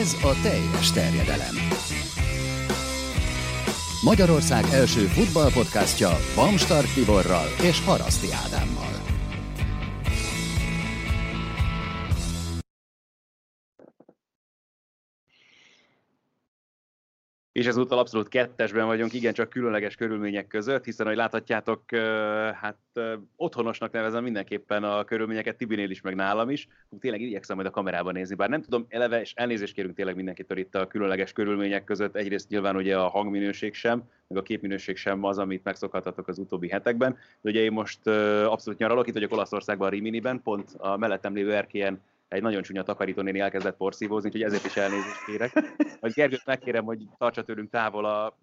Ez a teljes terjedelem. Magyarország első futballpodcastja Bamstark Tiborral és Haraszti Ádámmal. És ezúttal abszolút kettesben vagyunk, igencsak különleges körülmények között, hiszen, ahogy láthatjátok, hát otthonosnak nevezem mindenképpen a körülményeket Tibinél is, meg nálam is. Tényleg igyekszem majd a kamerában nézni, bár nem tudom eleve, és elnézést kérünk tényleg mindenkitől itt a különleges körülmények között. Egyrészt nyilván ugye a hangminőség sem, meg a képminőség sem az, amit megszokhattatok az utóbbi hetekben. De ugye én most abszolút nyaralok, itt vagyok Olaszországban, Riminiben, pont a mellettem lévő erkélyen egy nagyon csúnya takarítónéni elkezdett porszívózni, úgyhogy ezért is elnézést kérek. Vagy Gergőt megkérem, hogy tartsa tőlünk távol a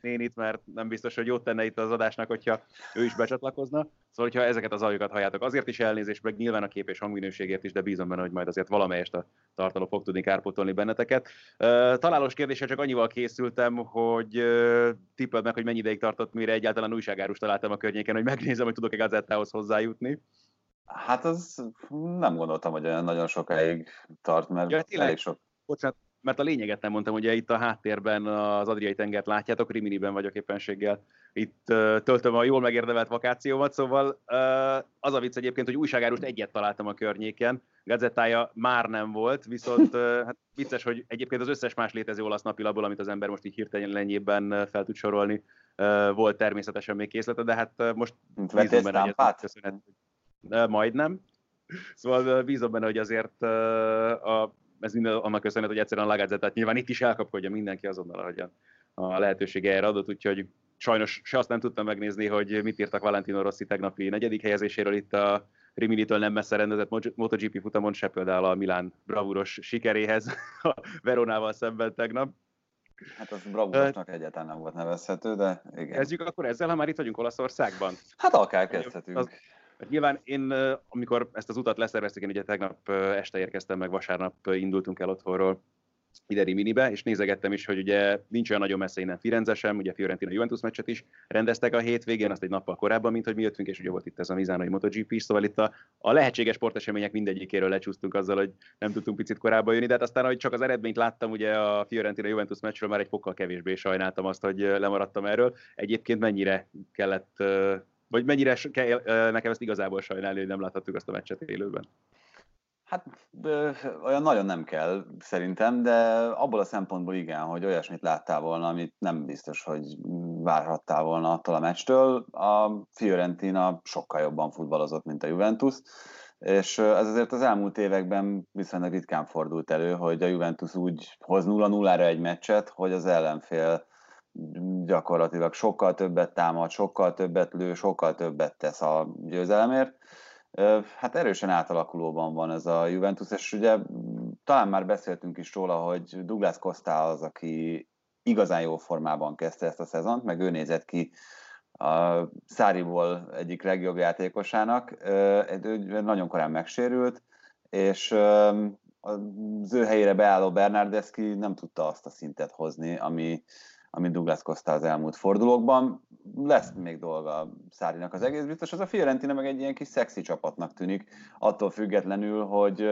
nénit, mert nem biztos, hogy jót tenne itt az adásnak, hogyha ő is becsatlakozna. Szóval, hogyha ezeket az aljokat halljátok, azért is elnézést, meg nyilván a kép és hangminőségért is, de bízom benne, hogy majd azért valamelyest a tartalom fog tudni kárpótolni benneteket. Találós kérdése csak annyival készültem, hogy tippeld meg, hogy mennyi ideig tartott, mire egyáltalán újságárus találtam a környéken, hogy megnézem, hogy tudok-e gazettához hozzájutni. Hát az nem gondoltam, hogy olyan nagyon sokáig tart, mert ja, tényleg, elég sok. Bocsánat, mert a lényeget nem mondtam, ugye itt a háttérben az Adriai tengert látjátok, Riminiben vagyok éppenséggel. Itt uh, töltöm a jól megérdemelt vakációmat, szóval uh, az a vicc egyébként, hogy újságárust egyet találtam a környéken, gazettája már nem volt, viszont uh, hát vicces, hogy egyébként az összes más létező olasz napilapból, amit az ember most így hirtelenjében fel tud sorolni, uh, volt természetesen még készlete, de hát uh, most hogy ez köszönhet, majdnem. Szóval bízom benne, hogy azért a, ez minden annak köszönhet, hogy egyszerűen a Lagazettet nyilván itt is elkapkodja mindenki azonnal, ahogyan a lehetősége erre adott, úgyhogy sajnos se azt nem tudtam megnézni, hogy mit írtak Valentino Rossi tegnapi negyedik helyezéséről itt a Rimini-től nem messze rendezett MotoGP futamon, se például a Milán bravúros sikeréhez a Veronával szemben tegnap. Hát az bravúrosnak egyáltalán nem volt nevezhető, de igen. Kezdjük akkor ezzel, ha már itt vagyunk Olaszországban? Hát akár kezdhetünk. Az, mert nyilván én, amikor ezt az utat leszerveztük, én ugye tegnap este érkeztem, meg vasárnap indultunk el otthonról ideri minibe, és nézegettem is, hogy ugye nincs olyan nagyon messze innen Firenze sem, ugye Fiorentina Juventus meccset is rendeztek a hétvégén, azt egy nappal korábban, mint hogy mi jöttünk, és ugye volt itt ez a Mizánoi MotoGP is, szóval itt a, a lehetséges sportesemények mindegyikéről lecsúsztunk azzal, hogy nem tudtunk picit korábban jönni, de hát aztán, hogy csak az eredményt láttam, ugye a Fiorentina Juventus meccsről már egy fokkal kevésbé sajnáltam azt, hogy lemaradtam erről. Egyébként mennyire kellett vagy mennyire kell nekem ezt igazából sajnálni, hogy nem láthattuk azt a meccset élőben? Hát olyan nagyon nem kell szerintem, de abból a szempontból igen, hogy olyasmit láttál volna, amit nem biztos, hogy várhattál volna attól a meccstől. A Fiorentina sokkal jobban futballozott, mint a Juventus, és ez azért az elmúlt években viszonylag ritkán fordult elő, hogy a Juventus úgy hoz 0-0-ra egy meccset, hogy az ellenfél gyakorlatilag sokkal többet támad, sokkal többet lő, sokkal többet tesz a győzelemért. Hát erősen átalakulóban van ez a Juventus, és ugye talán már beszéltünk is róla, hogy Douglas Costa az, aki igazán jó formában kezdte ezt a szezont, meg ő nézett ki a Száriból egyik legjobb játékosának. Ő nagyon korán megsérült, és az ő helyére beálló Bernardeschi nem tudta azt a szintet hozni, ami, amit Douglas Costa az elmúlt fordulókban. Lesz még dolga Szárinak az egész biztos. Az a Fiorentina meg egy ilyen kis szexi csapatnak tűnik, attól függetlenül, hogy,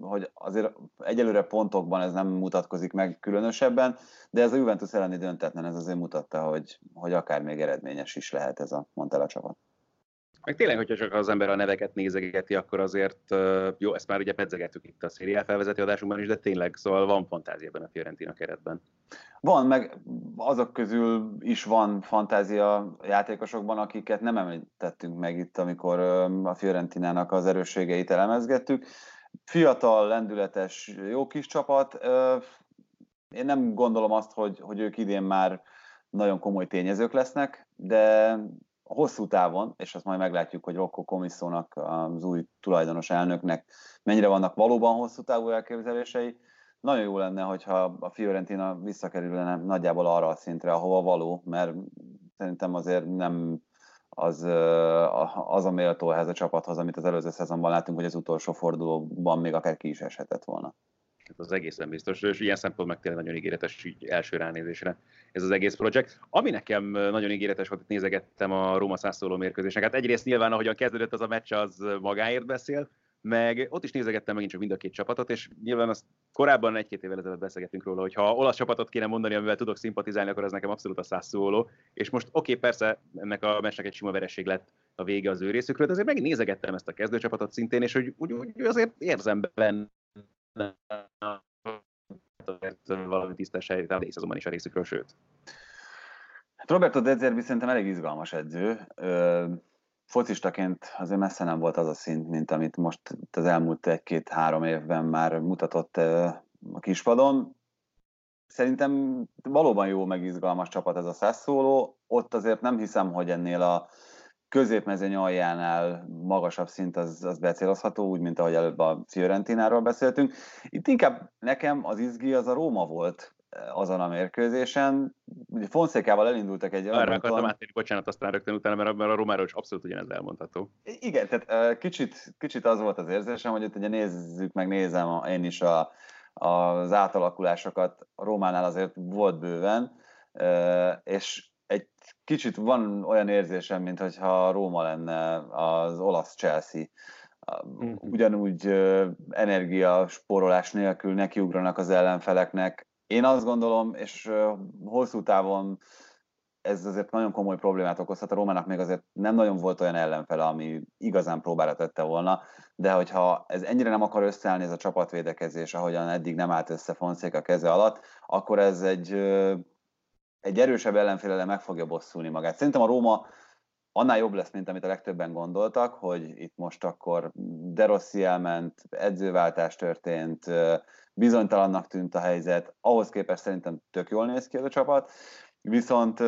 hogy azért egyelőre pontokban ez nem mutatkozik meg különösebben, de ez a Juventus elleni döntetlen, ez azért mutatta, hogy, hogy akár még eredményes is lehet ez a Montella csapat. Meg tényleg, hogyha csak az ember a neveket nézegeti, akkor azért, jó, ezt már ugye pedzegettük itt a szériál felvezető adásunkban is, de tényleg, szóval van fantázia ebben a Fiorentina keretben. Van, meg azok közül is van fantázia játékosokban, akiket nem említettünk meg itt, amikor a Fiorentinának az erősségeit elemezgettük. Fiatal, lendületes, jó kis csapat. Én nem gondolom azt, hogy, hogy ők idén már nagyon komoly tényezők lesznek, de hosszú távon, és azt majd meglátjuk, hogy Rocco Komisszónak, az új tulajdonos elnöknek mennyire vannak valóban hosszú távú elképzelései, nagyon jó lenne, hogyha a Fiorentina visszakerülne nagyjából arra a szintre, ahova való, mert szerintem azért nem az, az a méltó ehhez a csapathoz, amit az előző szezonban láttunk, hogy az utolsó fordulóban még akár ki is eshetett volna. Hát az egészen biztos, és ilyen szempont meg tényleg nagyon ígéretes így első ránézésre ez az egész projekt. Ami nekem nagyon ígéretes volt, hogy nézegettem a Róma Szászoló mérkőzésnek. Hát egyrészt nyilván, ahogyan kezdődött az a meccs, az magáért beszél, meg ott is nézegettem megint csak mind a két csapatot, és nyilván azt korábban egy-két évvel ezelőtt beszélgettünk róla, hogy ha olasz csapatot kéne mondani, amivel tudok szimpatizálni, akkor ez nekem abszolút a Sassuolo, és most oké, okay, persze ennek a meccsnek egy sima vereség lett a vége az ő részükről, de azért megint nézegettem ezt a kezdőcsapatot szintén, és hogy úgy, úgy azért érzem benne valami tisztességet a szezonban is a részükről, sőt. Hát Roberto De Zerbi szerintem elég izgalmas edző. Ö- focistaként azért messze nem volt az a szint, mint amit most az elmúlt egy-két-három évben már mutatott a kispadon. Szerintem valóban jó, meg izgalmas csapat ez a Sassuolo. Ott azért nem hiszem, hogy ennél a középmezőny aljánál magasabb szint az, az becélozható, úgy, mint ahogy előbb a Fiorentináról beszéltünk. Itt inkább nekem az izgi az a Róma volt, azon a mérkőzésen. Ugye Fonszékával elindultak egy. Arra akartam átérni, bocsánat, aztán rögtön utána, mert, a Romáról is abszolút ugyanez elmondható. Igen, tehát kicsit, kicsit az volt az érzésem, hogy itt ugye nézzük, meg nézem én is a, az átalakulásokat. A Rómánál azért volt bőven, és egy kicsit van olyan érzésem, mintha Róma lenne az olasz Chelsea. Mhm. Ugyanúgy energiasporolás nélkül nekiugranak az ellenfeleknek, én azt gondolom, és hosszú távon ez azért nagyon komoly problémát okozhat. A Rómának még azért nem nagyon volt olyan ellenfele, ami igazán próbára tette volna, de hogyha ez ennyire nem akar összeállni ez a csapatvédekezés, ahogyan eddig nem állt össze a keze alatt, akkor ez egy, egy erősebb ellenfélele meg fogja bosszulni magát. Szerintem a Róma annál jobb lesz, mint amit a legtöbben gondoltak, hogy itt most akkor De Rossi elment, edzőváltás történt, bizonytalannak tűnt a helyzet, ahhoz képest szerintem tök jól néz ki ez a csapat, viszont,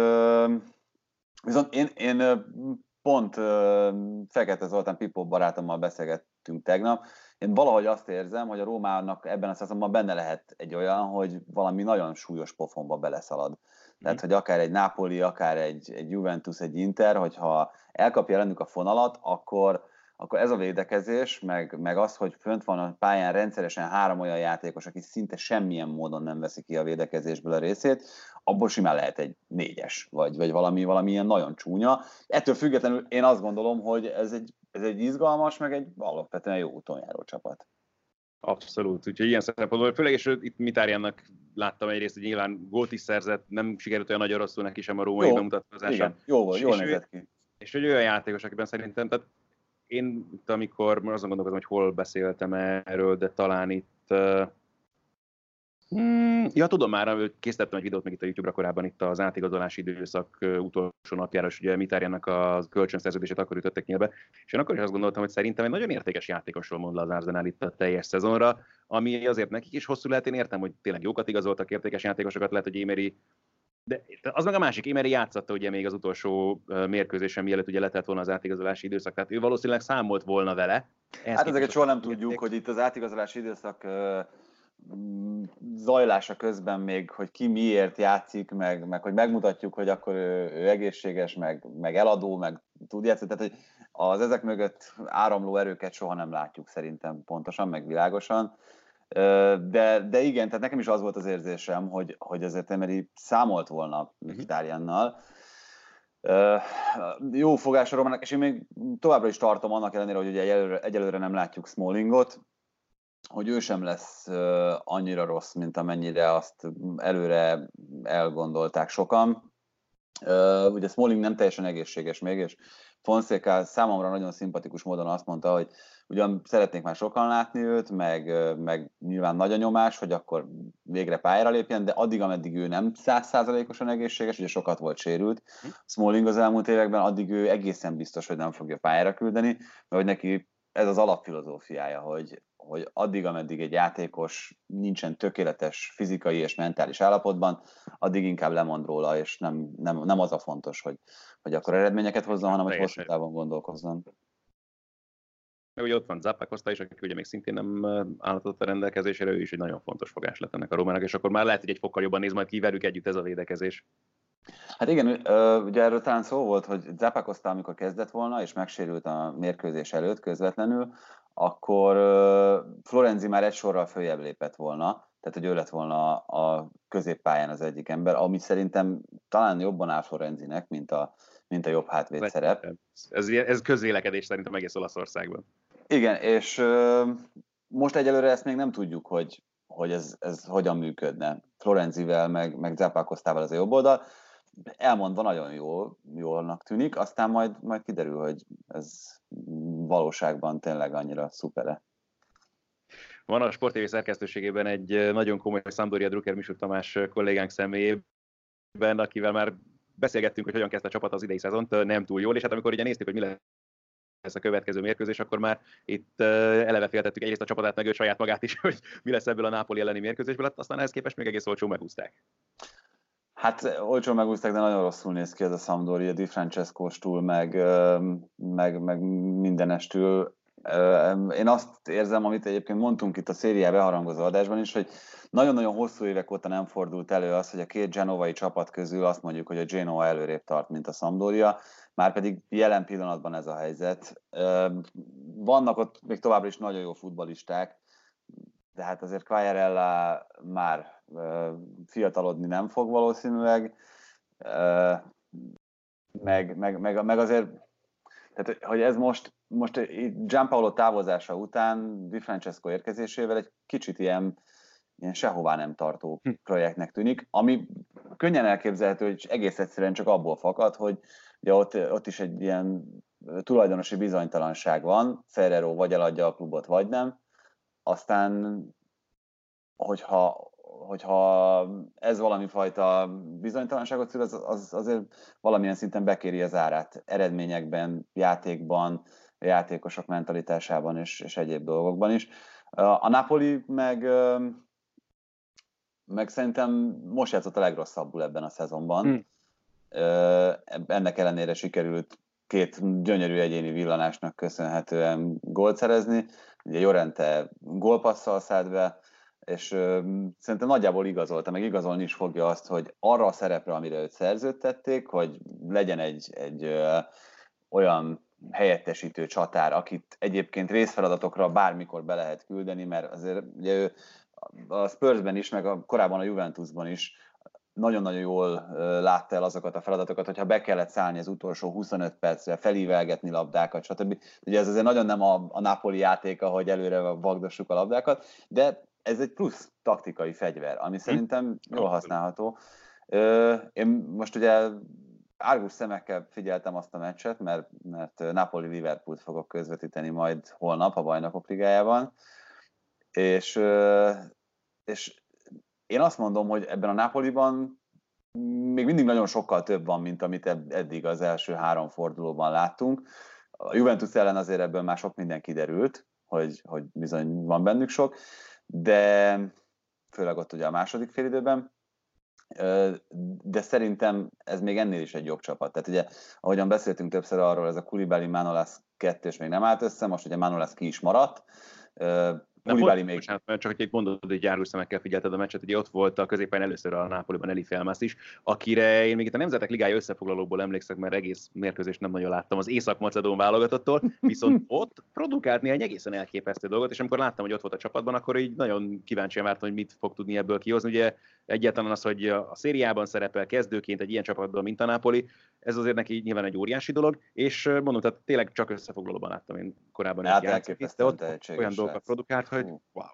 viszont én, én pont Fekete Zoltán Pipó barátommal beszélgettünk tegnap, én valahogy azt érzem, hogy a Rómának ebben a szezonban benne lehet egy olyan, hogy valami nagyon súlyos pofonba beleszalad. Tehát, hogy akár egy Napoli, akár egy, egy Juventus, egy Inter, hogyha elkapja ellenük a fonalat, akkor, akkor ez a védekezés, meg, meg az, hogy fönt van a pályán rendszeresen három olyan játékos, aki szinte semmilyen módon nem veszi ki a védekezésből a részét, abból simán lehet egy négyes, vagy, vagy valami, valami ilyen nagyon csúnya. Ettől függetlenül én azt gondolom, hogy ez egy, ez egy izgalmas, meg egy alapvetően jó úton járó csapat. Abszolút, úgyhogy ilyen szempontból, főleg, és itt Mitáriának láttam egyrészt, hogy nyilván gólt is szerzett, nem sikerült olyan nagyon rosszul neki sem a római bemutatkozása. Igen, jó volt, jól nézett ki. És hogy olyan játékos, akiben szerintem, tehát én itt, amikor azon gondolkozom, hogy hol beszéltem erről, de talán itt Hmm, ja, tudom már, készítettem egy videót meg itt a YouTube-ra korábban itt az átigazolási időszak utolsó napjára, és ugye Mitárjának a kölcsönszerződését akkor ütöttek nyilván, és én akkor is azt gondoltam, hogy szerintem egy nagyon értékes játékosról mond le az Arsenal itt a teljes szezonra, ami azért nekik is hosszú lehet, én értem, hogy tényleg jókat igazoltak, értékes játékosokat, lehet, hogy Émeri de az meg a másik, Émeri játszatta ugye még az utolsó mérkőzésen, mielőtt ugye letett volna az átigazolási időszak, tehát ő valószínűleg számolt volna vele. Ehhez hát ezeket soha nem tudjuk, hogy itt az átigazolási időszak zajlása közben még, hogy ki miért játszik, meg, meg hogy megmutatjuk, hogy akkor ő, ő egészséges, meg, meg eladó, meg tud játszani. Tehát, hogy az ezek mögött áramló erőket soha nem látjuk szerintem pontosan, meg világosan. De, de igen, tehát nekem is az volt az érzésem, hogy, hogy azért Emery számolt volna Mkhitarjannal. Uh, jó fogás a Romának, és én még továbbra is tartom annak ellenére, hogy ugye egyelőre, egyelőre nem látjuk Smallingot, hogy ő sem lesz annyira rossz, mint amennyire azt előre elgondolták sokan. Ugye Smalling nem teljesen egészséges még, és Fonseca számomra nagyon szimpatikus módon azt mondta, hogy ugyan szeretnék már sokan látni őt, meg, meg nyilván nagy a nyomás, hogy akkor végre pályára lépjen, de addig, ameddig ő nem százszázalékosan egészséges, ugye sokat volt sérült, hm. Smalling az elmúlt években, addig ő egészen biztos, hogy nem fogja pályára küldeni, mert hogy neki ez az alapfilozófiája, hogy, hogy addig, ameddig egy játékos nincsen tökéletes fizikai és mentális állapotban, addig inkább lemond róla, és nem, nem, nem az a fontos, hogy, hogy akkor eredményeket hozzon, hanem hogy hosszú távon gondolkozzon. Meg ugye ott van Zappacosta is, aki ugye még szintén nem állhatott a rendelkezésére, ő is egy nagyon fontos fogás lett ennek a Rómának, és akkor már lehet, hogy egy fokkal jobban néz majd ki velük együtt ez a védekezés. Hát igen, ugye erről talán szó volt, hogy Zappacosta, amikor kezdett volna, és megsérült a mérkőzés előtt közvetlenül, akkor Florenzi már egy sorral följebb lépett volna, tehát hogy ő lett volna a középpályán az egyik ember, ami szerintem talán jobban áll Florenzinek, mint a, mint a jobb hátvéd szerep. Ez, ez közvélekedés szerintem egész Olaszországban. Igen, és most egyelőre ezt még nem tudjuk, hogy, hogy ez, ez hogyan működne. Florenzivel, meg, meg Zappacosztával az a jobb oldal. Elmondva nagyon jól, jólnak tűnik, aztán majd, majd kiderül, hogy ez valóságban tényleg annyira szupere. Van a Sport TV szerkesztőségében egy nagyon komoly Szamdoria Drucker Misuk Tamás kollégánk személyében, akivel már beszélgettünk, hogy hogyan kezdte a csapat az idei szezont, nem túl jól, és hát amikor ugye néztük, hogy mi lesz a következő mérkőzés, akkor már itt eleve féltettük egyrészt a csapatát, meg ő saját magát is, hogy mi lesz ebből a Nápoli elleni mérkőzésből, hát aztán ehhez képest még egész olcsó megúzták. Hát olcsó megúzták, de nagyon rosszul néz ki ez a Sampdoria, Di francesco túl, meg, meg, meg mindenestül. Én azt érzem, amit egyébként mondtunk itt a szériá beharangozó adásban is, hogy nagyon-nagyon hosszú évek óta nem fordult elő az, hogy a két genovai csapat közül azt mondjuk, hogy a Genoa előrébb tart, mint a Sampdoria, már pedig jelen pillanatban ez a helyzet. Vannak ott még továbbra is nagyon jó futbalisták, de hát azért Quagliarella már fiatalodni nem fog valószínűleg, meg, meg, meg, meg azért, tehát hogy ez most, most Gianpaolo távozása után Di Francesco érkezésével egy kicsit ilyen, ilyen sehová nem tartó hm. projektnek tűnik, ami könnyen elképzelhető, hogy egész egyszerűen csak abból fakad, hogy ugye ott, ott is egy ilyen tulajdonosi bizonytalanság van, Ferrero vagy eladja a klubot, vagy nem, aztán hogyha, hogyha ez valami fajta bizonytalanságot szül, az, az azért valamilyen szinten bekéri az árát eredményekben, játékban, játékosok mentalitásában és, és egyéb dolgokban is. A Napoli meg, meg szerintem most játszott a legrosszabbul ebben a szezonban. Hmm. Ennek ellenére sikerült két gyönyörű egyéni villanásnak köszönhetően gólt szerezni. Ugye Jorente gólpasszal szállt be, és szerintem nagyjából igazolta, meg igazolni is fogja azt, hogy arra a szerepre, amire őt szerződtették, hogy legyen egy, egy ö, olyan helyettesítő csatár, akit egyébként részfeladatokra bármikor be lehet küldeni, mert azért ugye ő a Spursben is, meg a, korábban a Juventusban is nagyon-nagyon jól látta el azokat a feladatokat, hogyha be kellett szállni az utolsó 25 percre, felívelgetni labdákat, stb. Ugye ez azért nagyon nem a, a Napoli játéka, hogy előre vagdossuk a labdákat, de ez egy plusz taktikai fegyver, ami hm. szerintem jól használható. Én most ugye árgus szemekkel figyeltem azt a meccset, mert, mert Napoli-Liverpoolt fogok közvetíteni majd holnap a Bajnokok Ligájában, és, és én azt mondom, hogy ebben a Napoliban még mindig nagyon sokkal több van, mint amit eddig az első három fordulóban láttunk. A Juventus ellen azért ebből már sok minden kiderült, hogy, hogy bizony van bennük sok, de főleg ott ugye a második félidőben, de szerintem ez még ennél is egy jobb csapat. Tehát ugye, ahogyan beszéltünk többször arról, ez a Kulibali Manolas kettős még nem állt össze, most ugye Manolas ki is maradt, Kulibáli még. Bocsánat, mert csak egy mondod, hogy járó szemekkel figyelted a meccset, ugye ott volt a középen először a Nápoliban Eli Felmász is, akire én még itt a Nemzetek Ligája összefoglalóból emlékszek, mert egész mérkőzést nem nagyon láttam az Észak-Macedón válogatottól, viszont ott produkált néhány egészen elképesztő dolgot, és amikor láttam, hogy ott volt a csapatban, akkor így nagyon kíváncsian vártam, hogy mit fog tudni ebből kihozni. Ugye egyáltalán az, hogy a szériában szerepel kezdőként egy ilyen csapatban, mint a Nápoli, ez azért neki nyilván egy óriási dolog, és mondom, tehát tényleg csak összefoglalóban láttam én korábban hát játszik, de ott olyan dolgokat produkált, hogy wow.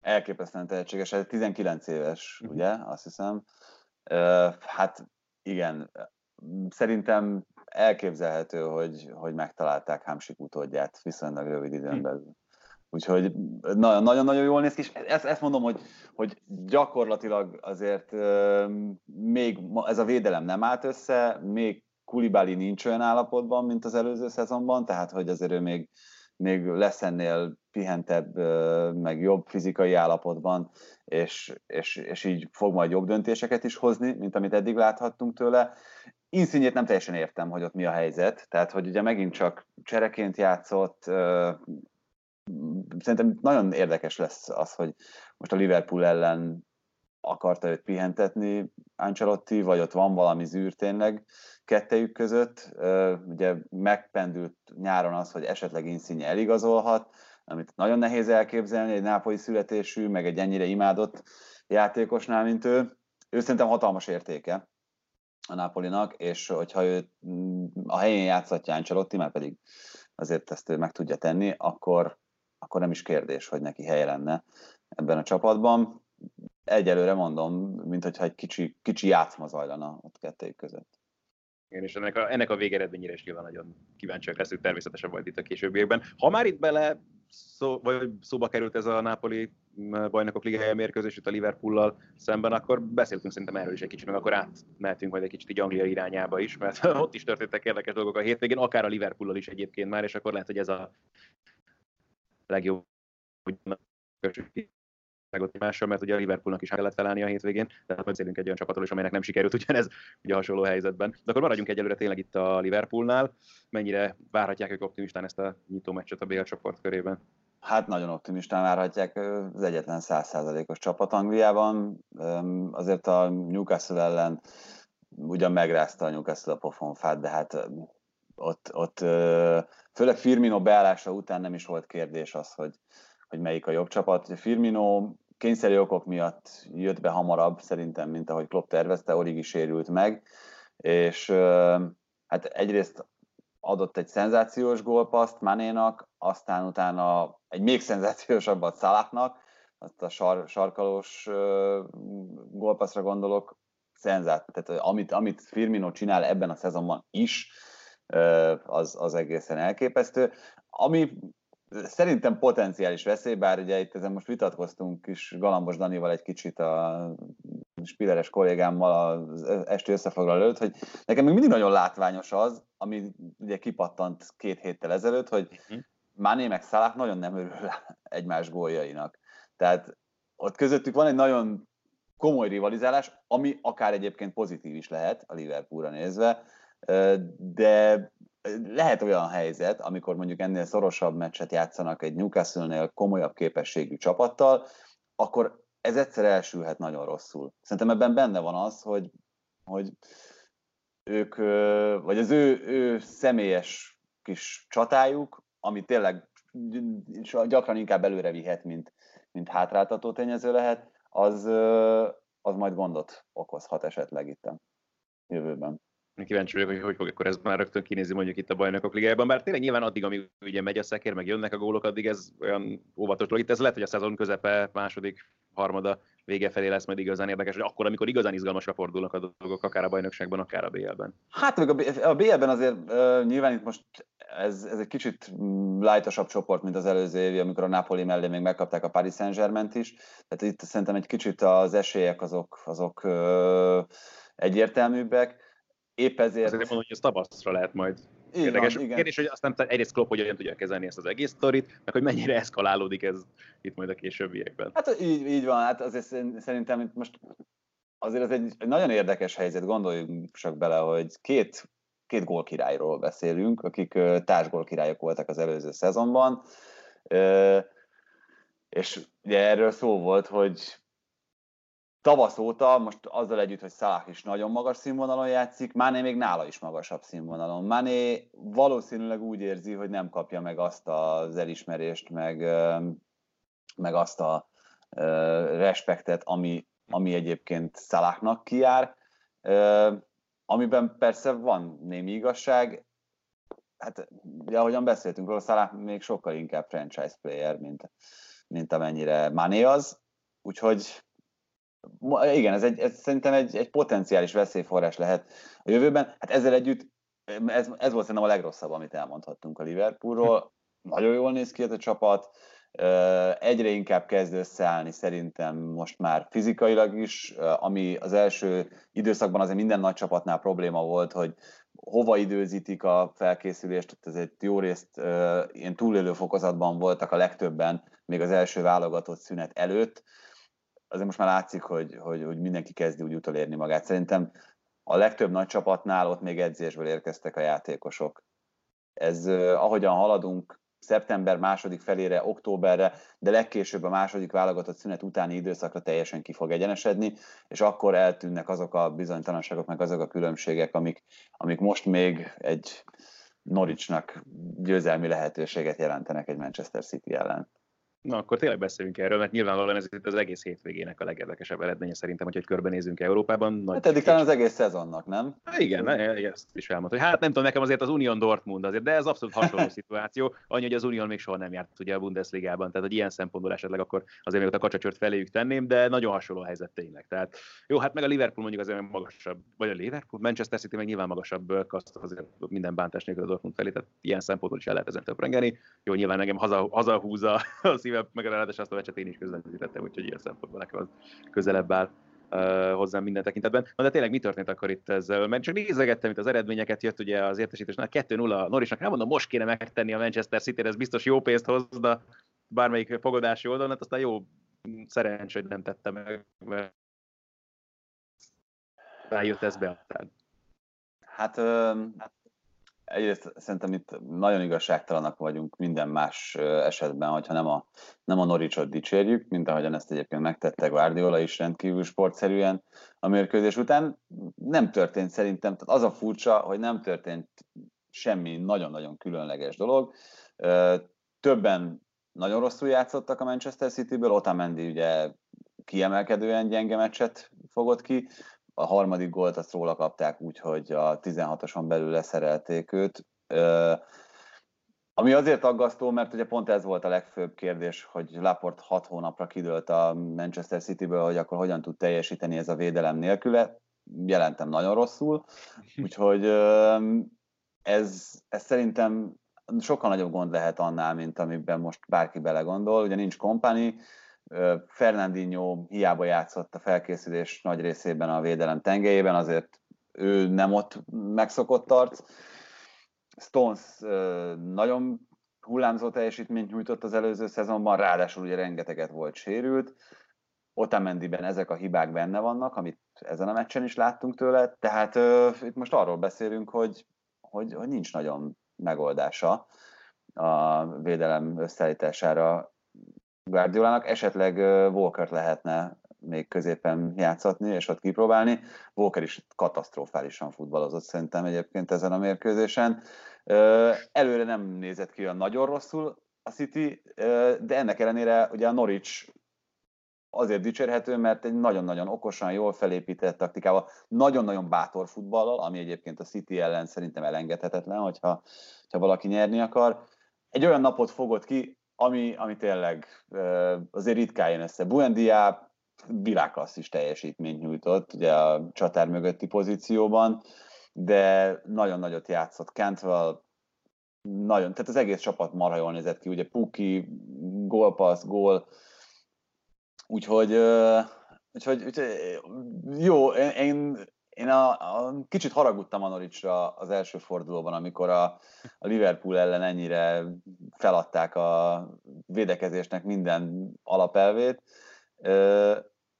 Elképesztően tehetséges, ez 19 éves, uh-huh. ugye, azt hiszem. Hát igen, szerintem elképzelhető, hogy, hogy megtalálták Hamsik utódját viszonylag rövid időn hm. belül. Úgyhogy nagyon-nagyon jól néz ki, és ezt, ezt mondom, hogy, hogy gyakorlatilag azért euh, még ez a védelem nem állt össze, még Kulibáli nincs olyan állapotban, mint az előző szezonban, tehát hogy azért ő még, még lesz ennél pihentebb, meg jobb fizikai állapotban, és, és, és így fog majd jobb döntéseket is hozni, mint amit eddig láthattunk tőle. Inszínyét nem teljesen értem, hogy ott mi a helyzet, tehát hogy ugye megint csak csereként játszott, szerintem nagyon érdekes lesz az, hogy most a Liverpool ellen akarta őt pihentetni Ancelotti, vagy ott van valami zűr tényleg kettejük között. Ugye megpendült nyáron az, hogy esetleg Insigne eligazolhat, amit nagyon nehéz elképzelni egy nápolyi születésű, meg egy ennyire imádott játékosnál, mint ő. Ő szerintem hatalmas értéke a Nápolinak, és hogyha ő mm, a helyén játszhatja Ancelotti, már pedig azért ezt ő meg tudja tenni, akkor, akkor nem is kérdés, hogy neki helye lenne ebben a csapatban. Egyelőre mondom, mint hogyha egy kicsi, kicsi játszma zajlana ott kettőjük között. Igen, és ennek a, ennek a végeredményére is nyilván nagyon kíváncsiak leszünk természetesen majd itt a későbbiekben. Ha már itt bele szó, vagy szóba került ez a Napoli bajnokok ligája mérkőzés itt a Liverpool-lal szemben, akkor beszéltünk szerintem erről is egy kicsit, meg akkor átmehetünk majd egy kicsit így Anglia irányába is, mert ott is történtek érdekes dolgok a hétvégén, akár a Liverpool-lal is egyébként már, és akkor lehet, hogy ez a legjobb ott mással, mert ugye a Liverpoolnak is kellett felállni a hétvégén, tehát beszélünk egy olyan csapatról is, amelynek nem sikerült ugyanez ugye hasonló helyzetben. De akkor maradjunk egyelőre tényleg itt a Liverpoolnál. Mennyire várhatják ők optimistán ezt a nyitó meccset a BL csoport körében? Hát nagyon optimistán várhatják az egyetlen százszázalékos csapat Angliában. Azért a Newcastle ellen ugyan megrázta a Newcastle a pofonfát, de hát ott, ott főleg Firmino beállása után nem is volt kérdés az, hogy, hogy melyik a jobb csapat. Firmino kényszeri okok miatt jött be hamarabb, szerintem, mint ahogy Klopp tervezte, Origi sérült meg, és hát egyrészt adott egy szenzációs gólpaszt Manénak, aztán utána egy még szenzációsabbat Szalátnak, azt a sar, sarkalós gólpasszra gondolok, szenzát, tehát amit, amit Firmino csinál ebben a szezonban is, az, az egészen elképesztő. Ami szerintem potenciális veszély, bár ugye itt ezen most vitatkoztunk is Galambos Danival egy kicsit a Spilleres kollégámmal az esti összefoglaló előtt, hogy nekem még mindig nagyon látványos az, ami ugye kipattant két héttel ezelőtt, hogy uh-huh. Mané meg Salah nagyon nem örül egymás góljainak. Tehát ott közöttük van egy nagyon komoly rivalizálás, ami akár egyébként pozitív is lehet a Liverpoolra nézve, de lehet olyan helyzet, amikor mondjuk ennél szorosabb meccset játszanak egy Newcastle-nél komolyabb képességű csapattal, akkor ez egyszer elsülhet nagyon rosszul. Szerintem ebben benne van az, hogy, hogy ők, vagy az ő, ő személyes kis csatájuk, ami tényleg gyakran inkább előre vihet, mint, mint hátráltató tényező lehet, az, az majd gondot okozhat esetleg itt a jövőben kíváncsi vagyok, hogy hogy fog akkor ez már rögtön kinézni mondjuk itt a bajnokok ligájában, bár tényleg nyilván addig, amíg ugye megy a szekér, meg jönnek a gólok, addig ez olyan óvatos dolog. Itt ez lehet, hogy a szezon közepe, második, harmada vége felé lesz majd igazán érdekes, hogy akkor, amikor igazán izgalmasra fordulnak a dolgok, akár a bajnokságban, akár a BL-ben. Hát a BL-ben azért uh, nyilván itt most ez, ez egy kicsit lájtosabb csoport, mint az előző évi, amikor a Napoli mellé még megkapták a Paris Saint-Germain-t is. Tehát itt szerintem egy kicsit az esélyek azok, azok uh, egyértelműbbek épp ezért... Azért mondom, hogy ez tavaszra lehet majd így érdekes. Igen. Kérdés, hogy aztán egyrészt Klopp hogyan tudja kezelni ezt az egész sztorit, meg hogy mennyire eszkalálódik ez itt majd a későbbiekben. Hát így, így van, hát azért szerintem itt most azért ez egy, egy nagyon érdekes helyzet, gondoljunk csak bele, hogy két, két gólkirályról beszélünk, akik társgólkirályok voltak az előző szezonban, és ugye erről szó volt, hogy tavasz óta, most azzal együtt, hogy Salah is nagyon magas színvonalon játszik, Mané még nála is magasabb színvonalon. Mané valószínűleg úgy érzi, hogy nem kapja meg azt az elismerést, meg, meg azt a respektet, ami, ami egyébként Salahnak kijár, amiben persze van némi igazság, hát ugye ahogyan beszéltünk róla, Salah még sokkal inkább franchise player, mint, mint amennyire Mané az, úgyhogy igen, ez, egy, ez szerintem egy, egy potenciális veszélyforrás lehet a jövőben. Hát ezzel együtt ez, ez volt szerintem a legrosszabb, amit elmondhattunk a Liverpoolról. Nagyon jól néz ki ez a csapat, Egyre inkább kezd összeállni szerintem most már fizikailag is, ami az első időszakban azért minden nagy csapatnál probléma volt, hogy hova időzítik a felkészülést, ez egy jó részt ilyen túlélő fokozatban voltak a legtöbben, még az első válogatott szünet előtt. Azért most már látszik, hogy, hogy, hogy mindenki kezdi úgy utolérni magát. Szerintem a legtöbb nagy csapatnál ott még edzésből érkeztek a játékosok. Ez ahogyan haladunk, szeptember második felére, októberre, de legkésőbb a második válogatott szünet utáni időszakra teljesen ki fog egyenesedni, és akkor eltűnnek azok a bizonytalanságok, meg azok a különbségek, amik, amik most még egy Norwichnak győzelmi lehetőséget jelentenek egy Manchester City ellen. Na, akkor tényleg beszélünk erről, mert nyilvánvalóan ez itt az egész hétvégének a legérdekesebb eredménye szerintem, hogy körbenézünk Európában. Nagy hát eddig talán az egész szezonnak, nem? Hát igen, ezt is elmondta. Hát nem tudom, nekem azért az Union Dortmund azért, de ez abszolút hasonló szituáció. Annyi, hogy az Union még soha nem járt ugye a Bundesligában, tehát hogy ilyen szempontból esetleg akkor azért még ott a kacsacsört feléjük tenném, de nagyon hasonló a helyzet tényleg. Tehát jó, hát meg a Liverpool mondjuk azért magasabb, vagy a Liverpool, Manchester City meg nyilván magasabb kaszt azért minden bántás nélkül a Dortmund felé, tehát ilyen szempontból is el lehet ezen töprengeni. Jó, nyilván engem haza, hazahúzza a szívem, meg ráadásul azt a meccset én is közvetítettem, úgyhogy ilyen szempontból nekem az közelebb áll hozzám minden tekintetben. Na de tényleg mi történt akkor itt ezzel? Mert csak nézegettem itt az eredményeket, jött ugye az értesítés, na 2-0 Norrisnak, nem mondom, most kéne megtenni a Manchester city ez biztos jó pénzt hozna bármelyik fogadási oldalon, hát aztán jó szerencsé, hogy nem tette meg, mert rájött ez be. Hát, hát egyrészt szerintem itt nagyon igazságtalanak vagyunk minden más esetben, hogyha nem a, nem a Noricsot dicsérjük, mint ahogyan ezt egyébként megtette Guardiola is rendkívül sportszerűen a mérkőzés után. Nem történt szerintem, tehát az a furcsa, hogy nem történt semmi nagyon-nagyon különleges dolog. Többen nagyon rosszul játszottak a Manchester City-ből, Otamendi ugye kiemelkedően gyenge meccset fogott ki, a harmadik gólt azt róla kapták úgy, a 16-oson belül leszerelték őt. Ami azért aggasztó, mert ugye pont ez volt a legfőbb kérdés, hogy Laport hat hónapra kidőlt a Manchester Cityből, hogy akkor hogyan tud teljesíteni ez a védelem nélküle. Jelentem nagyon rosszul, úgyhogy ez, ez szerintem sokkal nagyobb gond lehet annál, mint amiben most bárki belegondol. Ugye nincs kompani, Fernandinho hiába játszott a felkészülés nagy részében a védelem tengelyében, azért ő nem ott megszokott arc. Stones nagyon hullámzó teljesítményt nyújtott az előző szezonban, ráadásul ugye rengeteget volt sérült. Otamendiben ezek a hibák benne vannak, amit ezen a meccsen is láttunk tőle, tehát uh, itt most arról beszélünk, hogy, hogy, hogy nincs nagyon megoldása a védelem összeállítására Guardiolának, esetleg Walkert lehetne még középen játszatni, és ott kipróbálni. Walker is katasztrofálisan futballozott szerintem egyébként ezen a mérkőzésen. Előre nem nézett ki olyan nagyon rosszul a City, de ennek ellenére ugye a Norwich azért dicsérhető, mert egy nagyon-nagyon okosan, jól felépített taktikával, nagyon-nagyon bátor futballal, ami egyébként a City ellen szerintem elengedhetetlen, hogyha, hogyha valaki nyerni akar. Egy olyan napot fogott ki, ami, ami tényleg azért ritkán jön össze. Buendia világklasszis teljesítményt nyújtott, ugye a csatár mögötti pozícióban, de nagyon nagyot játszott Cantwell, nagyon, tehát az egész csapat marha jól nézett ki, ugye Puki, gólpassz, gól, úgyhogy, úgyhogy, úgyhogy jó, én én a, a, kicsit haragudtam a Norwichra az első fordulóban, amikor a, a Liverpool ellen ennyire feladták a védekezésnek minden alapelvét,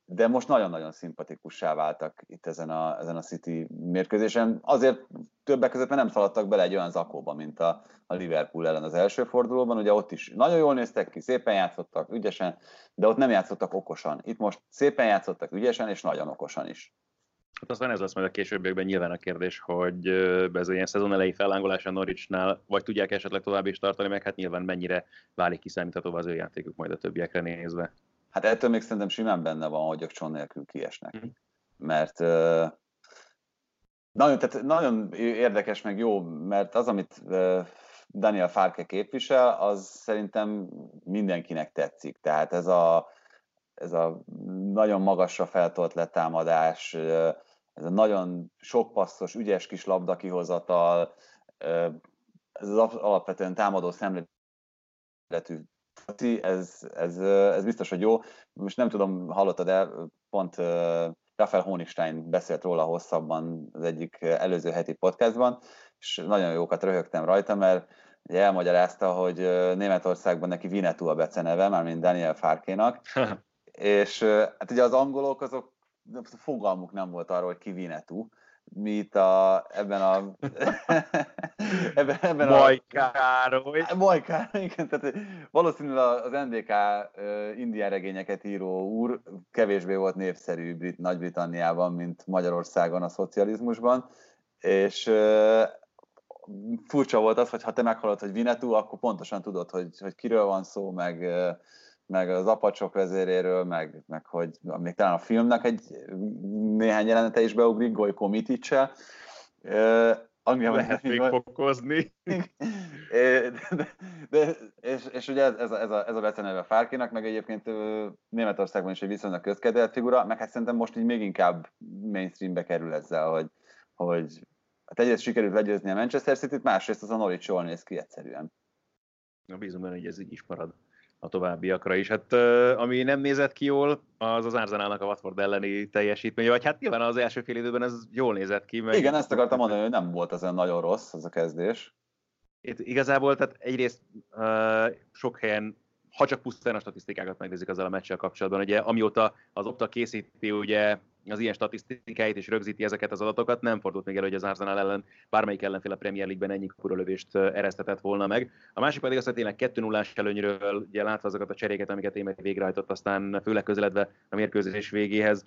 de most nagyon-nagyon szimpatikussá váltak itt ezen a, ezen a City mérkőzésen. Azért többek között nem szaladtak bele egy olyan zakóba, mint a, a Liverpool ellen az első fordulóban. Ugye ott is nagyon jól néztek ki, szépen játszottak, ügyesen, de ott nem játszottak okosan. Itt most szépen játszottak ügyesen, és nagyon okosan is. Hát aztán ez lesz majd a későbbiekben nyilván a kérdés, hogy ez ilyen szezon elejé fellángolás a Norwichnál, vagy tudják esetleg tovább is tartani, meg hát nyilván mennyire válik kiszámíthatóvá az ő játékuk majd a többiekre nézve. Hát ettől még szerintem simán benne van, hogy ők nélkül kiesnek. Mm. Mert nagyon, tehát nagyon érdekes, meg jó, mert az, amit Daniel Farke képvisel, az szerintem mindenkinek tetszik. Tehát ez a, ez a nagyon magasra feltolt letámadás, ez a nagyon sok passzos, ügyes kis labda kihozatal, ez az alapvetően támadó szemléletű ez, ez, ez biztos, hogy jó. Most nem tudom, hallottad de pont Rafael Honigstein beszélt róla hosszabban az egyik előző heti podcastban, és nagyon jókat röhögtem rajta, mert elmagyarázta, hogy Németországban neki Vinetú a beceneve, mármint Daniel Fárkénak, és hát ugye az angolok azok fogalmuk nem volt arról, hogy ki Vinetú, mi itt a, ebben a... ebben, ebben Baj Károly. Baj Károly, igen, tehát valószínűleg az NDK indián regényeket író úr kevésbé volt népszerű Brit, Nagy-Britanniában, mint Magyarországon a szocializmusban, és furcsa volt az, hogy ha te meghallod, hogy Vinetú, akkor pontosan tudod, hogy, hogy kiről van szó, meg meg az apacsok vezéréről, meg, meg hogy még talán a filmnek egy néhány jelenete is beugrik Gojko Mitice, ami lehet még fokozni. de, de, és, és ugye ez, ez, a, ez a, ez a beceneve Fárkinak, meg egyébként Németországban is egy viszonylag közkedelt figura, meg hát szerintem most így még inkább mainstreambe kerül ezzel, hogy, hogy hát egyrészt sikerült legyőzni a Manchester City-t, másrészt az a Norwich jól néz ki egyszerűen. Na, bízom benne, hogy ez így is marad a továbbiakra is. Hát ami nem nézett ki jól, az az Arsenalnak a Watford elleni teljesítménye, vagy hát nyilván az első fél időben ez jól nézett ki. Meg... Igen, ezt akartam mondani, hogy nem volt olyan nagyon rossz az a kezdés. Itt igazából, tehát egyrészt uh, sok helyen ha csak pusztán a statisztikákat megnézik azzal a meccsel kapcsolatban, ugye amióta az Opta készíti ugye az ilyen statisztikáit és rögzíti ezeket az adatokat, nem fordult még elő, hogy az Arsenal ellen bármelyik ellenfél a Premier League-ben ennyi kurolövést eresztetett volna meg. A másik pedig az, hogy tényleg 2 0 előnyről, ugye látva azokat a cseréket, amiket én végrehajtott, aztán főleg közeledve a mérkőzés végéhez,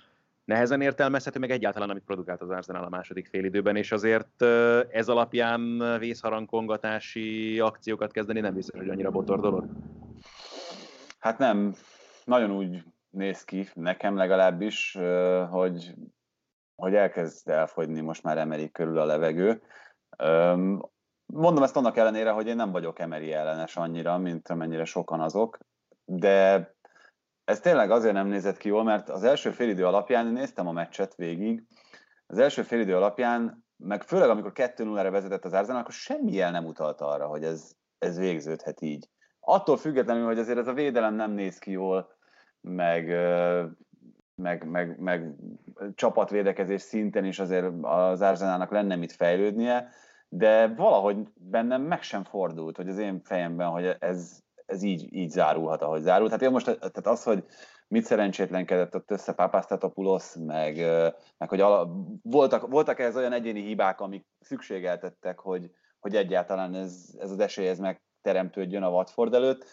nehezen értelmezhető meg egyáltalán, amit produkált az Arsenal a második félidőben, és azért ez alapján vészharangkongatási akciókat kezdeni nem biztos, hogy annyira botor dolog. Hát nem, nagyon úgy néz ki, nekem legalábbis, hogy, hogy elkezd elfogyni most már Emery körül a levegő. Mondom ezt annak ellenére, hogy én nem vagyok Emery ellenes annyira, mint amennyire sokan azok, de ez tényleg azért nem nézett ki jól, mert az első félidő alapján néztem a meccset végig, az első félidő alapján, meg főleg amikor 2-0-re vezetett az Arsenal, akkor semmi jel nem utalta arra, hogy ez, ez végződhet így. Attól függetlenül, hogy azért ez a védelem nem néz ki jól, meg, meg, meg, meg csapatvédekezés szinten is azért az Arzenálnak lenne mit fejlődnie, de valahogy bennem meg sem fordult, hogy az én fejemben, hogy ez, ez így, így zárulhat, ahogy zárult. Hát én most tehát az, hogy mit szerencsétlenkedett ott össze Papasztatopoulos, meg, meg hogy ala, voltak, voltak ez olyan egyéni hibák, amik szükségeltettek, hogy, hogy egyáltalán ez, ez az esély ez megteremtődjön a Watford előtt